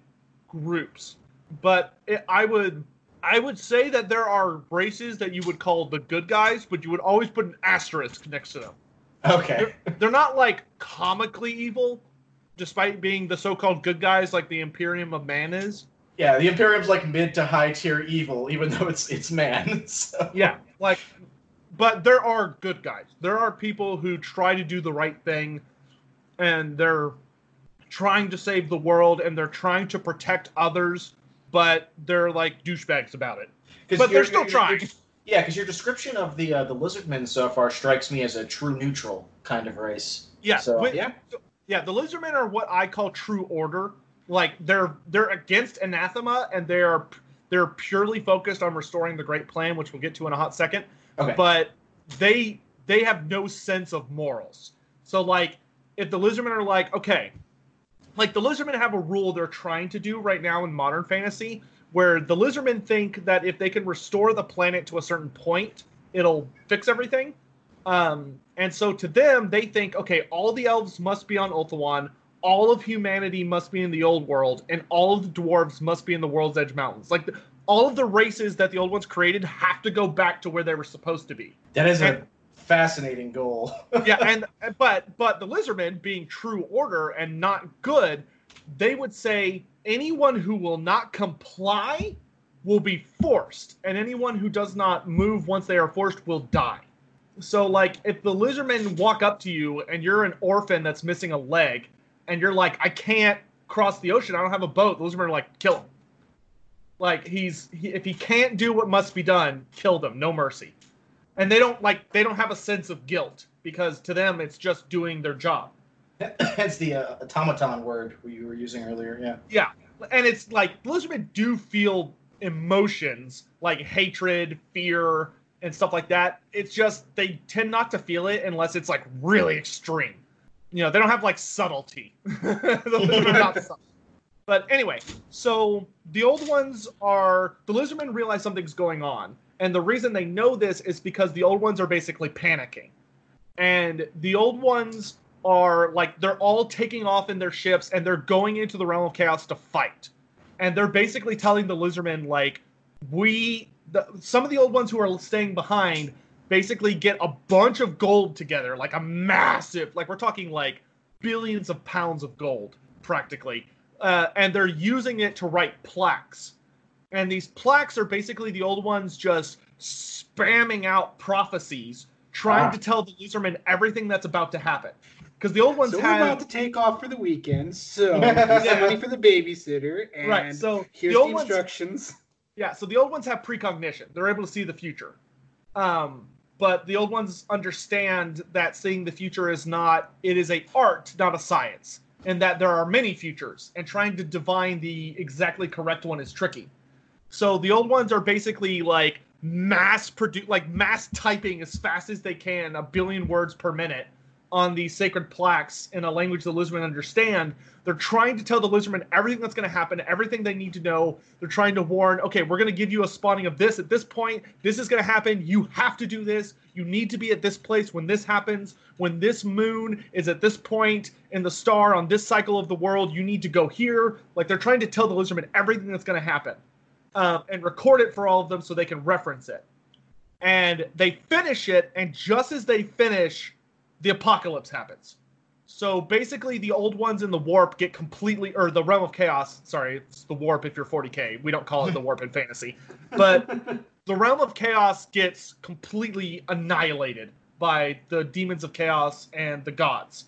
groups but it, i would i would say that there are races that you would call the good guys but you would always put an asterisk next to them okay. they're not like comically evil despite being the so-called good guys like the imperium of man is Yeah, the Imperium's like mid to high tier evil, even though it's it's man. So. yeah like but there are good guys there are people who try to do the right thing and they're trying to save the world and they're trying to protect others but they're like douchebags about it But they're still your- your- trying. yeah, because your description of the uh, the lizardmen so far strikes me as a true neutral kind of race. yeah So- Yeah. yeah the lizardmen are what i call true order like they're they're against anathema and they're they're purely focused on restoring the great plan which we'll get to in a hot second Okay. but they they have no sense of morals. So like if the lizardmen are like, okay, like the lizardmen have a rule they're trying to do right now in modern fantasy where the lizardmen think that if they can restore the planet to a certain point, it'll fix everything. Um, and so to them, they think, okay, all the elves must be on Ulthuan, all of humanity must be in the old world, and all of the dwarves must be in the World's Edge Mountains. Like the, all of the races that the old ones created have to go back to where they were supposed to be. that is a fascinating goal. yeah, and but but the lizardmen being true order and not good, they would say anyone who will not comply will be forced, and anyone who does not move once they are forced will die. So like if the lizardmen walk up to you and you're an orphan that's missing a leg, and you're like, I can't cross the ocean, I don't have a boat, the lizardmen are like, kill him. Like he's he, if he can't do what must be done, kill them, no mercy. And they don't like they don't have a sense of guilt because to them it's just doing their job. That's the uh, automaton word you were using earlier. Yeah. Yeah, and it's like lizardmen do feel emotions like hatred fear and stuff like that. It's just they tend not to feel it unless it's like really extreme you know they don't have like subtlety. The lizardmen are not subtle. but anyway so the old ones are the lizardmen realize something's going on. And the reason they know this is because the old ones are basically panicking. And the old ones are like they're all taking off in their ships and they're going into the realm of chaos to fight. And they're basically telling the lizardmen like we the, some of the old ones who are staying behind basically get a bunch of gold together like a massive like we're talking like billions of pounds of gold practically uh, and they're using it to write plaques and these plaques are basically the old ones just spamming out prophecies trying Ah. to tell the lizardmen everything that's about to happen because the old ones so had we're about to take off for the weekend. So some money for the babysitter, and right. So here's the the, old ones, instructions. yeah. So the old ones have precognition; they're able to see the future. Um, but the old ones understand that seeing the future is not it is a art, not a science, and that there are many futures, and trying to divine the exactly correct one is tricky. So the old ones are basically like mass produce like mass typing as fast as they can a billion words per minute on these sacred plaques in a language the lizardmen understand. They're trying to tell the lizardmen everything that's going to happen everything they need to know. They're trying to warn okay we're going to give you a spawning of this at this point. This is going to happen. You have to do this. You need to be at this place when this happens. When this moon is at this point in the star on this cycle of the world you need to go here. Like they're trying to tell the lizardmen everything that's going to happen um, and record it for all of them so they can reference it. And they finish it, and just as they finish, the apocalypse happens. So basically, the old ones in the warp get completely, or the realm of chaos. Sorry, it's the warp if you're 40k. We don't call it the warp in fantasy, but the realm of chaos gets completely annihilated by the demons of chaos and the gods.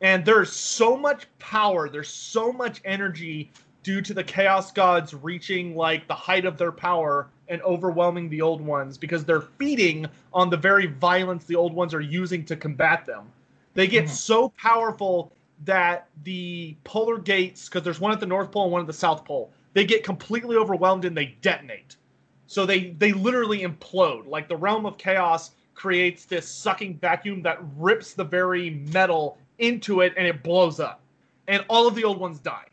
And there's so much power, there's so much energy due to the chaos gods reaching like the height of their power and overwhelming the old ones because they're feeding on the very violence the old ones are using to combat them. They get Mhm. so powerful that the polar gates, because there's one at the North Pole and one at the South Pole, they get completely overwhelmed and they detonate. So they they literally implode. Like the realm of chaos creates this sucking vacuum that rips the very metal into it and it blows up. And all of the old ones die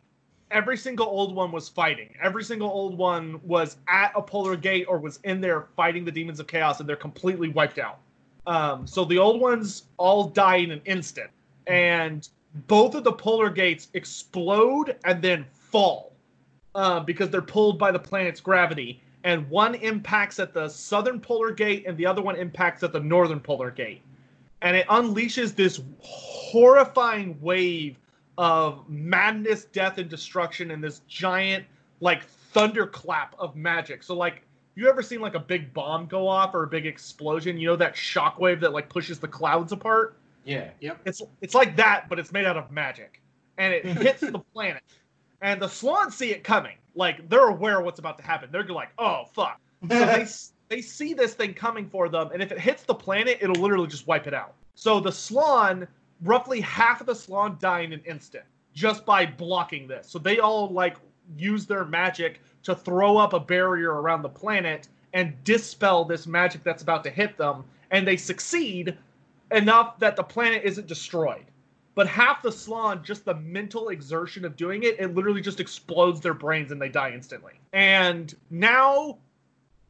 every single old one was fighting. Every single old one was at a polar gate or was in there fighting the demons of chaos, and they're completely wiped out. Um, so the old ones all die in an instant, and both of the polar gates explode and then fall uh, because they're pulled by the planet's gravity. And one impacts at the southern polar gate, and the other one impacts at the northern polar gate. And it unleashes this horrifying wave of madness, death, and destruction and this giant like thunderclap of magic. So like you ever seen like a big bomb go off or a big explosion? You know that shockwave that like pushes the clouds apart? Yeah. Yep. It's it's like that, but it's made out of magic. And it hits the planet. And the Slann see it coming. Like they're aware of what's about to happen. They're like, oh fuck. So they they see this thing coming for them, and if it hits the planet, it'll literally just wipe it out. So the Slann, roughly half of the Slann die in an instant just by blocking this. So they all like use their magic to throw up a barrier around the planet and dispel this magic that's about to hit them, and they succeed enough that the planet isn't destroyed. But half the Slann, just the mental exertion of doing it, it literally just explodes their brains and they die instantly. And now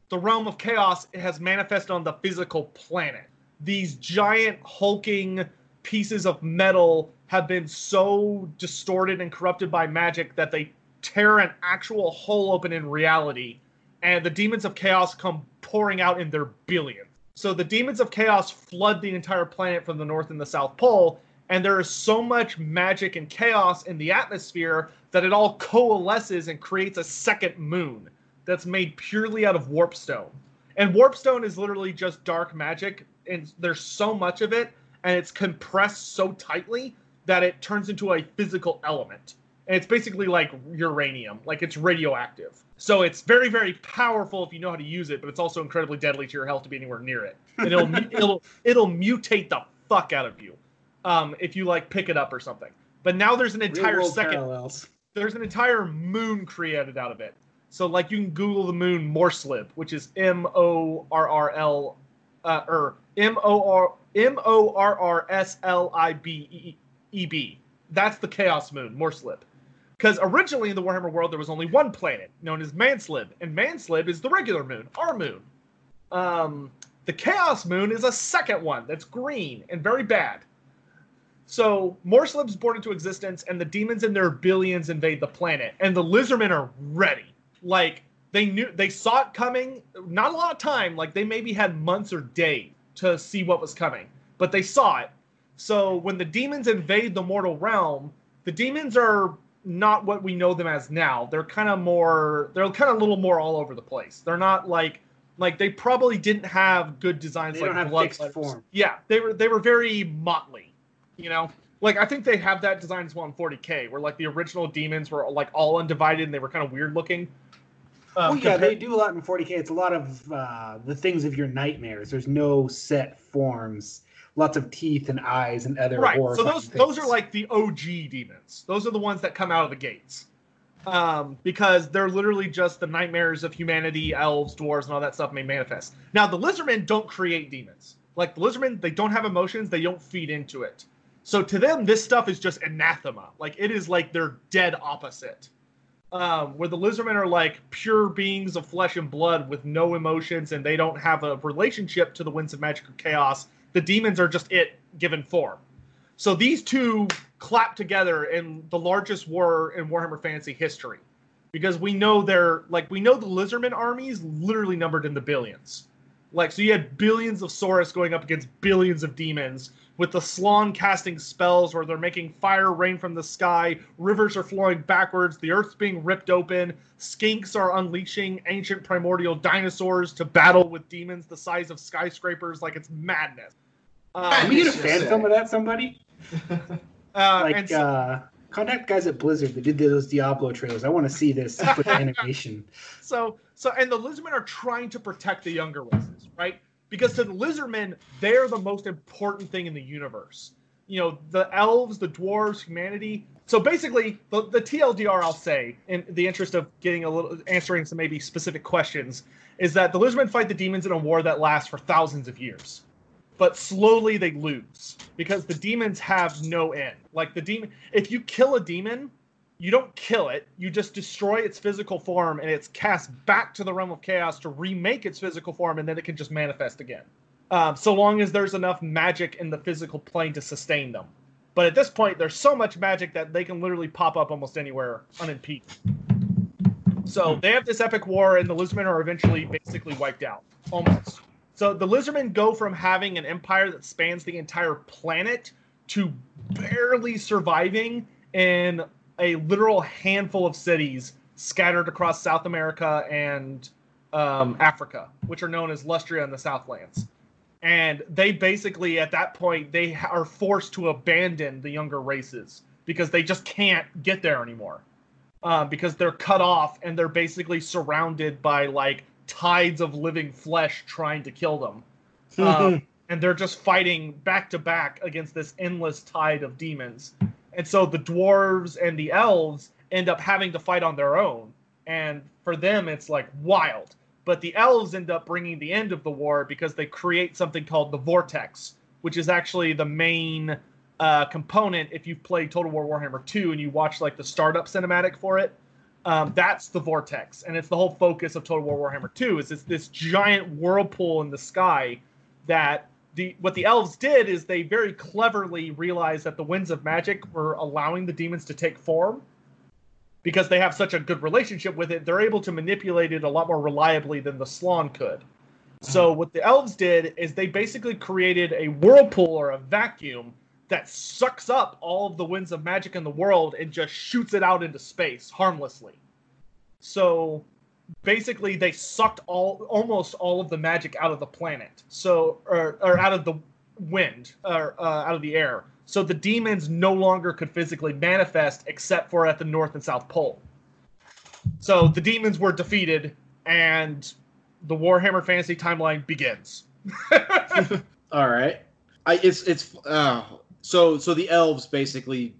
the realm of chaos has manifested on the physical planet. These giant hulking pieces of metal have been so distorted and corrupted by magic that they tear an actual hole open in reality, and the demons of chaos come pouring out in their billions. So the demons of chaos flood the entire planet from the north and the south pole, and there is so much magic and chaos in the atmosphere that it all coalesces and creates a second moon that's made purely out of warpstone. And warpstone is literally just dark magic, and there's so much of it, and it's compressed so tightly that it turns into a physical element. And it's basically like uranium, like it's radioactive. So it's very, very powerful if you know how to use it, but it's also incredibly deadly to your health to be anywhere near it. And it'll it'll it'll mutate the fuck out of you um, if you like pick it up or something. But now there's an entire second parallels. there's an entire moon created out of it. So like you can Google the moon Morrslieb, which is M O R R L uh, or M O R M O R R S L I B E B. That's the Chaos Moon, Morrslieb. Because originally in the Warhammer world there was only one planet known as Mannslieb, and Mannslieb is the regular moon, our moon. Um, the Chaos Moon is a second one that's green and very bad. So Morrslieb's born into existence, and the demons in their billions invade the planet, and the Lizardmen are ready. Like they knew, they saw it coming. Not a lot of time. Like they maybe had months or days to see what was coming, but they saw it. So when the demons invade the mortal realm, the demons are not what we know them as now. They're kind of more. They're kind of a little more all over the place. They're not like like they probably didn't have good designs They like don't have blood fixed form. Yeah, they were they were very motley, you know. Like I think they have that design as well in 40k, where like the original demons were like all undivided and they were kind of weird looking. Oh Um, yeah, compared- they do a lot in 40k. It's a lot of uh, the things of your nightmares. There's no set forms. Lots of teeth and eyes and other right. So those those are like the OG demons. Those are the ones that come out of the gates. Um, because they're literally just the nightmares of humanity, elves, dwarves, and all that stuff may manifest. Now the lizardmen don't create demons. Like the lizardmen, they don't have emotions, they don't feed into it. So to them, this stuff is just anathema. Like it is like their dead opposite. Um, where the lizardmen are like pure beings of flesh and blood with no emotions and they don't have a relationship to the winds of magic or chaos. The demons are just it given form. So these two clap together in the largest war in Warhammer Fantasy history. Because we know they're like we know the lizardmen armies literally numbered in the billions. Like so you had billions of Saurus going up against billions of demons with the Slann casting spells where they're making fire rain from the sky, rivers are flowing backwards, the earth's being ripped open, skinks are unleashing ancient primordial dinosaurs to battle with demons the size of skyscrapers like it's madness. Can we get a Just fan film of that? Somebody uh, like and so- uh, contact guys at Blizzard that did those Diablo trailers. I want to see this with animation. so so and the lizardmen are trying to protect the younger races right because to the lizardmen they're the most important thing in the universe. You know the elves the dwarves humanity. So basically the, the tldr i'll say in the interest of getting a little answering some maybe specific questions is that the lizardmen fight the demons in a war that lasts for thousands of years. But slowly they lose because the demons have no end. Like the demon if you kill a demon you don't kill it you just destroy its physical form and it's cast back to the realm of chaos to remake its physical form and then it can just manifest again. Um, so long as there's enough magic in the physical plane to sustain them. But at this point there's so much magic that they can literally pop up almost anywhere unimpeded. So they have this epic war and the lizardmen are eventually basically wiped out almost. So the lizardmen go from having an empire that spans the entire planet to barely surviving in a literal handful of cities scattered across South America and um, Africa, which are known as Lustria and the Southlands. And they basically, at that point, they are forced to abandon the younger races because they just can't get there anymore. Uh, because they're cut off and they're basically surrounded by like tides of living flesh trying to kill them. Um, and they're just fighting back to back against this endless tide of demons. And so the dwarves and the elves end up having to fight on their own. And for them, it's like wild. But the elves end up bringing the end of the war because they create something called the Vortex, which is actually the main uh, component. If you've played Total War Warhammer 2 and you watch like the startup cinematic for it, um, that's the Vortex. And it's the whole focus of Total War Warhammer 2 is it's this giant whirlpool in the sky that the what the elves did is they very cleverly realized that the winds of magic were allowing the demons to take form. Because they have such a good relationship with it they're able to manipulate it a lot more reliably than the slann could. So hmm. what the elves did is they basically created a whirlpool or a vacuum that sucks up all of the winds of magic in the world and just shoots it out into space harmlessly. So basically they sucked all almost all of the magic out of the planet. So or, or out of the wind or uh, out of the air. So the demons no longer could physically manifest except for at the north and south pole. So the demons were defeated and the warhammer fantasy timeline begins. All right. I it's it's uh so so the elves basically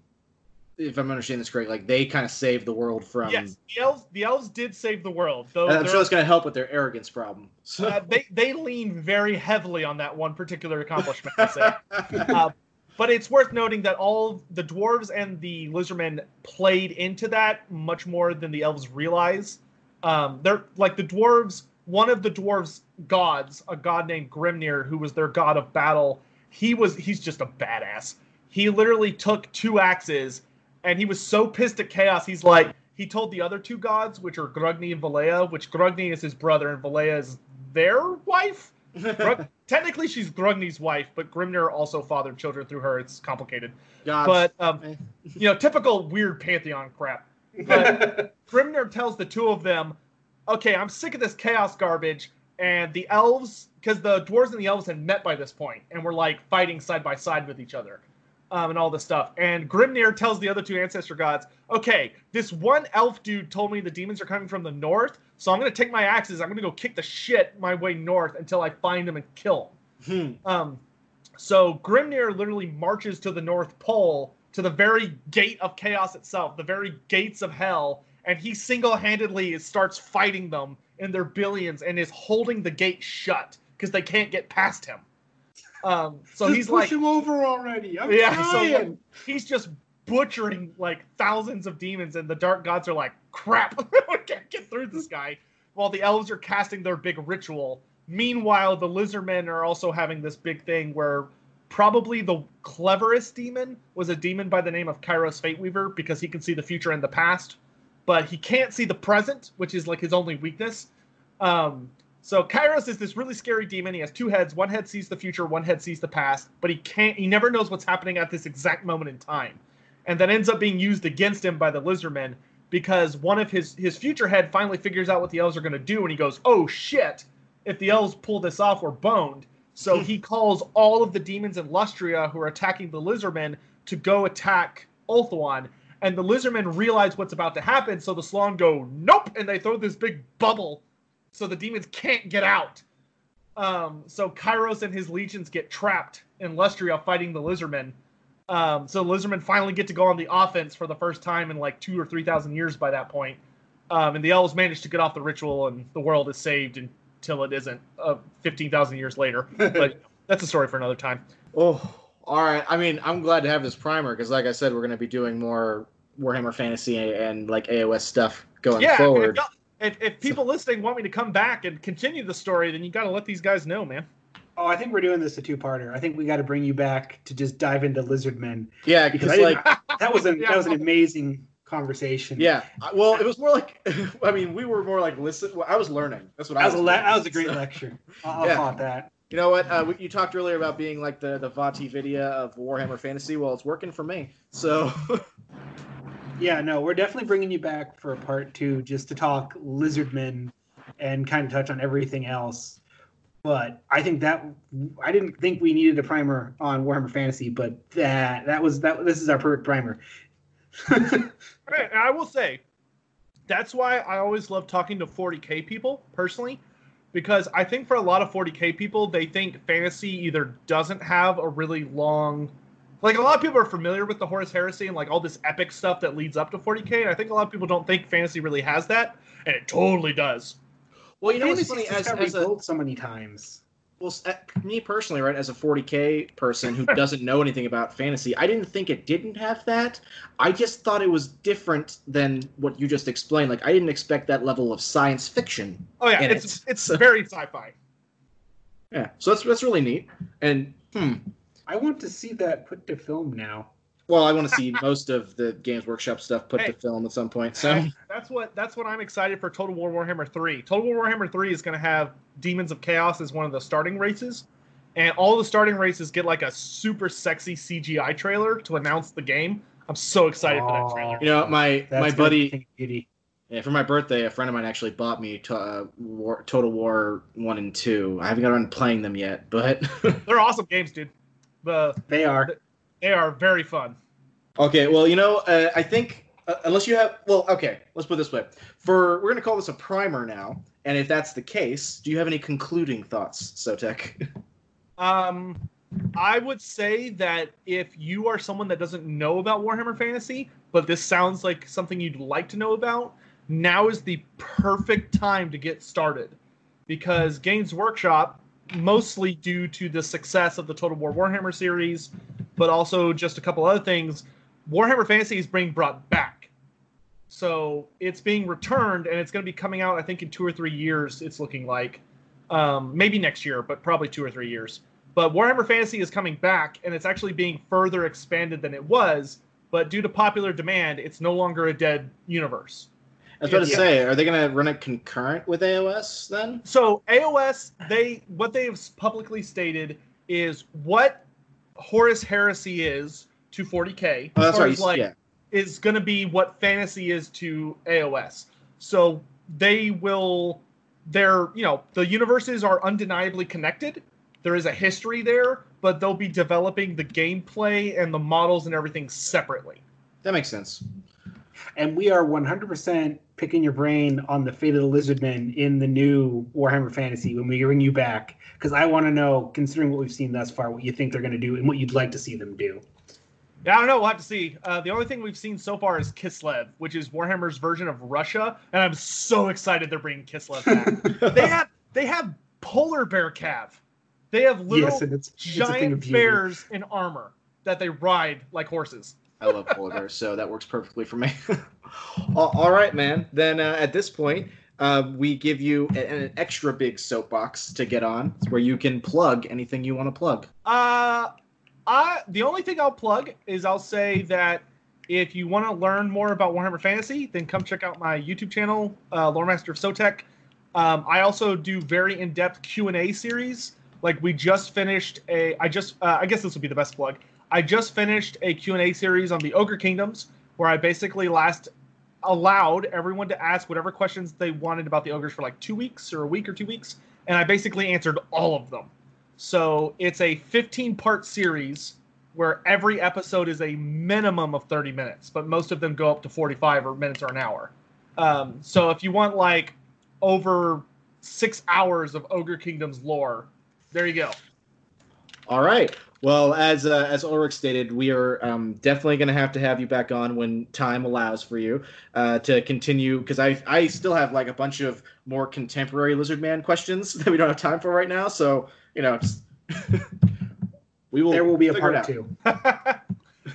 if I'm understanding this correct, like they kind of saved the world from yes the elves the elves did save the world though I'm sure it's gonna help with their arrogance problem. So uh, they they lean very heavily on that one particular accomplishment I say. Uh, but it's worth noting that all the dwarves and the lizardmen played into that much more than the elves realize. Um, they're like the dwarves. One of the dwarves' gods, a god named Grimnir, who was their god of battle, he was he's just a badass. He literally took two axes, and he was so pissed at chaos. He's like he told the other two gods, which are Grungni and Valaya, which Grungni is his brother and Valaya is their wife. Grug- technically, she's Grungni's wife, but Grimnir also fathered children through her. It's complicated, God, but um, you know, typical weird pantheon crap. But Grimnir tells the two of them, "Okay, I'm sick of this chaos garbage." And the elves, because the dwarves and the elves had met by this point and were like fighting side by side with each other. Um, and all this stuff. And Grimnir tells the other two ancestor gods, "Okay, this one elf dude told me the demons are coming from the north, so I'm gonna take my axes. I'm gonna go kick the shit my way north until I find them and kill them." Hmm. Um, so Grimnir literally marches to the North Pole, to the very gate of chaos itself, the very gates of hell, and he single-handedly starts fighting them in their billions and is holding the gate shut because they can't get past him. Um, so Just he's push like, him over already. I'm Yeah, so, like, he's just butchering like thousands of demons, and the dark gods are like, crap, we can't get through this guy. While the elves are casting their big ritual. Meanwhile, the lizardmen are also having this big thing where probably the cleverest demon was a demon by the name of Kairos Fateweaver because he can see the future and the past, but he can't see the present, which is like his only weakness. Um, so Kairos is this really scary demon. He has two heads. One head sees the future, one head sees the past, but he can't he never knows what's happening at this exact moment in time. And that ends up being used against him by the lizardmen because one of his his future head finally figures out what the elves are going to do and he goes, "Oh shit, if the elves pull this off, we're boned." So he calls all of the demons in Lustria who are attacking the lizardmen to go attack Ulthuan. And the lizardmen realize what's about to happen, so the Slann go, nope, and they throw this big bubble so the demons can't get out. Um, so Kairos and his legions get trapped in Lustria fighting the lizardmen. Um, so the lizardmen finally get to go on the offense for the first time in like two or three thousand years by that point. Um, and the elves manage to get off the ritual, and the world is saved until it isn't uh, fifteen thousand years later. But that's a story for another time. Oh, all right. I mean, I'm glad to have this primer because, like I said, we're going to be doing more Warhammer Fantasy and, like AOS stuff going yeah, forward. If, if, if people listening want me to come back and continue the story, then you got to let these guys know, man. Oh, I think we're doing this a two-parter. I think we got to bring you back to just dive into lizard men. yeah, because because I like, that was an Yeah. that was an amazing conversation. yeah. Well, it was more like, I mean, we were more like listen. Well, I was learning. That's what that I was was. a le- doing. that was a great lecture. I'll, I'll Yeah. call that. You know what? Uh, you talked earlier about being like the the VaatiVidya of Warhammer Fantasy. Well, it's working for me. So Yeah, no, we're definitely bringing you back for a part two just to talk Lizardmen and kind of touch on everything else. But I think that I didn't think we needed a primer on Warhammer Fantasy, but that that was that this is our perfect primer. I will say, that's why I always love talking to 40k people personally, because I think for a lot of 40k people, they think fantasy either doesn't have a really long, like a lot of people are familiar with the Horus Heresy and like all this epic stuff that leads up to 40k, and I think a lot of people don't think fantasy really has that, and it totally does. well, you know what's funny as, as a so many times. well, me personally, right, as a 40k person who doesn't know anything about fantasy, I didn't think it didn't have that. I just thought it was different than what you just explained. Like I didn't expect that level of science fiction. Oh yeah, it's it. it's So- very sci-fi. Yeah, so that's that's really neat. And hmm, I want to see that put to film now. well, I want to see most of the Games Workshop stuff put Hey. to film at some point. So And that's what that's what I'm excited for Total War Warhammer 3. Total War Warhammer 3 is going to have Demons of Chaos as one of the starting races. And all the starting races get like a super sexy CGI trailer to announce the game. I'm so excited for that trailer. you know, my That's my buddy, yeah, for my birthday, a friend of mine actually bought me to, uh, War, Total War one and two. I haven't got around to playing them yet, but They're awesome games, dude. The They are. they are very fun. Okay, well, you know, uh, I think uh, unless you have, well, okay, let's put it this way: for we're gonna call this a primer now, and if that's the case, do you have any concluding thoughts, Sotek? Um, I would say that if you are someone that doesn't know about Warhammer Fantasy, but this sounds like something you'd like to know about, now is the perfect time to get started. Because Games Workshop, mostly due to the success of the Total War Warhammer series, but also just a couple other things, Warhammer Fantasy is being brought back. So it's being returned, and it's going to be coming out, I think, in two or three years, it's looking like. Um, maybe next year, but probably two or three years. But Warhammer Fantasy is coming back, and it's actually being further expanded than it was. But due to popular demand, it's no longer a dead universe. I was about to Yeah. say, are they gonna run it concurrent with AOS then? So AOS, they what they have publicly stated is what Horus Heresy is to 40k. Oh, that's right. is like yeah. is going to be what fantasy is to AOS. So they will, they're, you know, the universes are undeniably connected, there is a history there, but they'll be developing the gameplay and the models and everything separately. That makes sense. And we are 100% picking your brain on the fate of the Lizardmen in the new Warhammer Fantasy when we bring you back. Because I want to know, considering what we've seen thus far, what you think they're going to do and what you'd like to see them do. Yeah, I don't know. We'll have to see. Uh, the only thing we've seen so far is Kislev, which is Warhammer's version of Russia, and I'm so excited they're bringing Kislev back. they have they have polar bear cav. They have little yes, and it's, it's a thing of giant beauty. bears in armor that they ride like horses. I love polar bears, so that works perfectly for me. all, right, man. Then uh, at this point, uh, we give you an extra big soapbox to get on, where you can plug anything you want to plug. Uh, I the only thing I'll plug is I'll say that if you want to learn more about Warhammer Fantasy, then come check out my YouTube channel, uh, Loremaster of Sotek. Um, I also do very in-depth Q and A series. Like we just finished a, I just, uh, I guess this would be the best plug. I just finished a Q and A series on the Ogre Kingdoms, where I basically last allowed everyone to ask whatever questions they wanted about the ogres for like two weeks or a week or two weeks, and I basically answered all of them. So it's a 15 part series where every episode is a minimum of 30 minutes, but most of them go up to 45 or minutes or an hour. Um, so if you want like over six hours of Ogre Kingdoms lore, there you go. All right. Well, as uh, as Ulrich stated, we are um, definitely going to have to have you back on when time allows for you uh, to continue because I I still have like a bunch of more contemporary Lizard Man questions that we don't have time for right now. So you know, just we will. There will be a part two. I,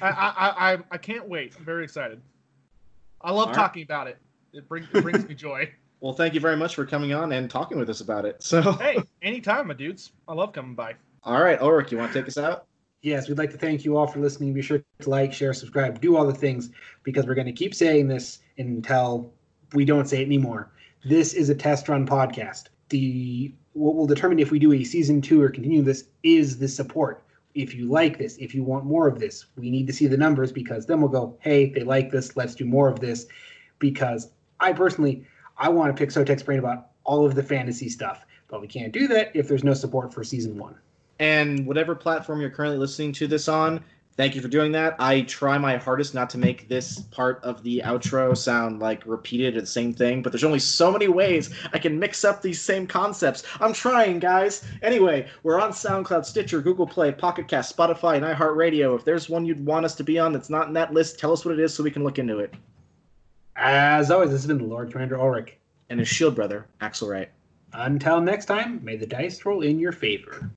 I, I, I can't wait. I'm very excited. I love All right. talking about it. It, it brings me joy. Well, thank you very much for coming on and talking with us about it. So, Hey, anytime, my dudes. I love coming by. All right, Ulrich, you want to take us out? Yes, we'd like to thank you all for listening. Be sure to like, share, subscribe, do all the things because we're going to keep saying this until we don't say it anymore. This is a test run podcast. The what will determine if we do a season two or continue this is the support. If you like this, if you want more of this, we need to see the numbers because then we'll go, hey, they like this, let's do more of this. Because I personally, I want to pick Sotek's brain about all of the fantasy stuff, but we can't do that if there's no support for season one. And whatever platform you're currently listening to this on, thank you for doing that. I try my hardest not to make this part of the outro sound like repeated and same thing, but there's only so many ways I can mix up these same concepts. I'm trying, guys. Anyway, we're on SoundCloud, Stitcher, Google Play, Pocket Cast, Spotify, and iHeartRadio. If there's one you'd want us to be on that's not in that list, tell us what it is so we can look into it. As always, this has been the Lord Commander Ulrich. And his shield brother, Axel Wright. Until next time, may the dice roll in your favor.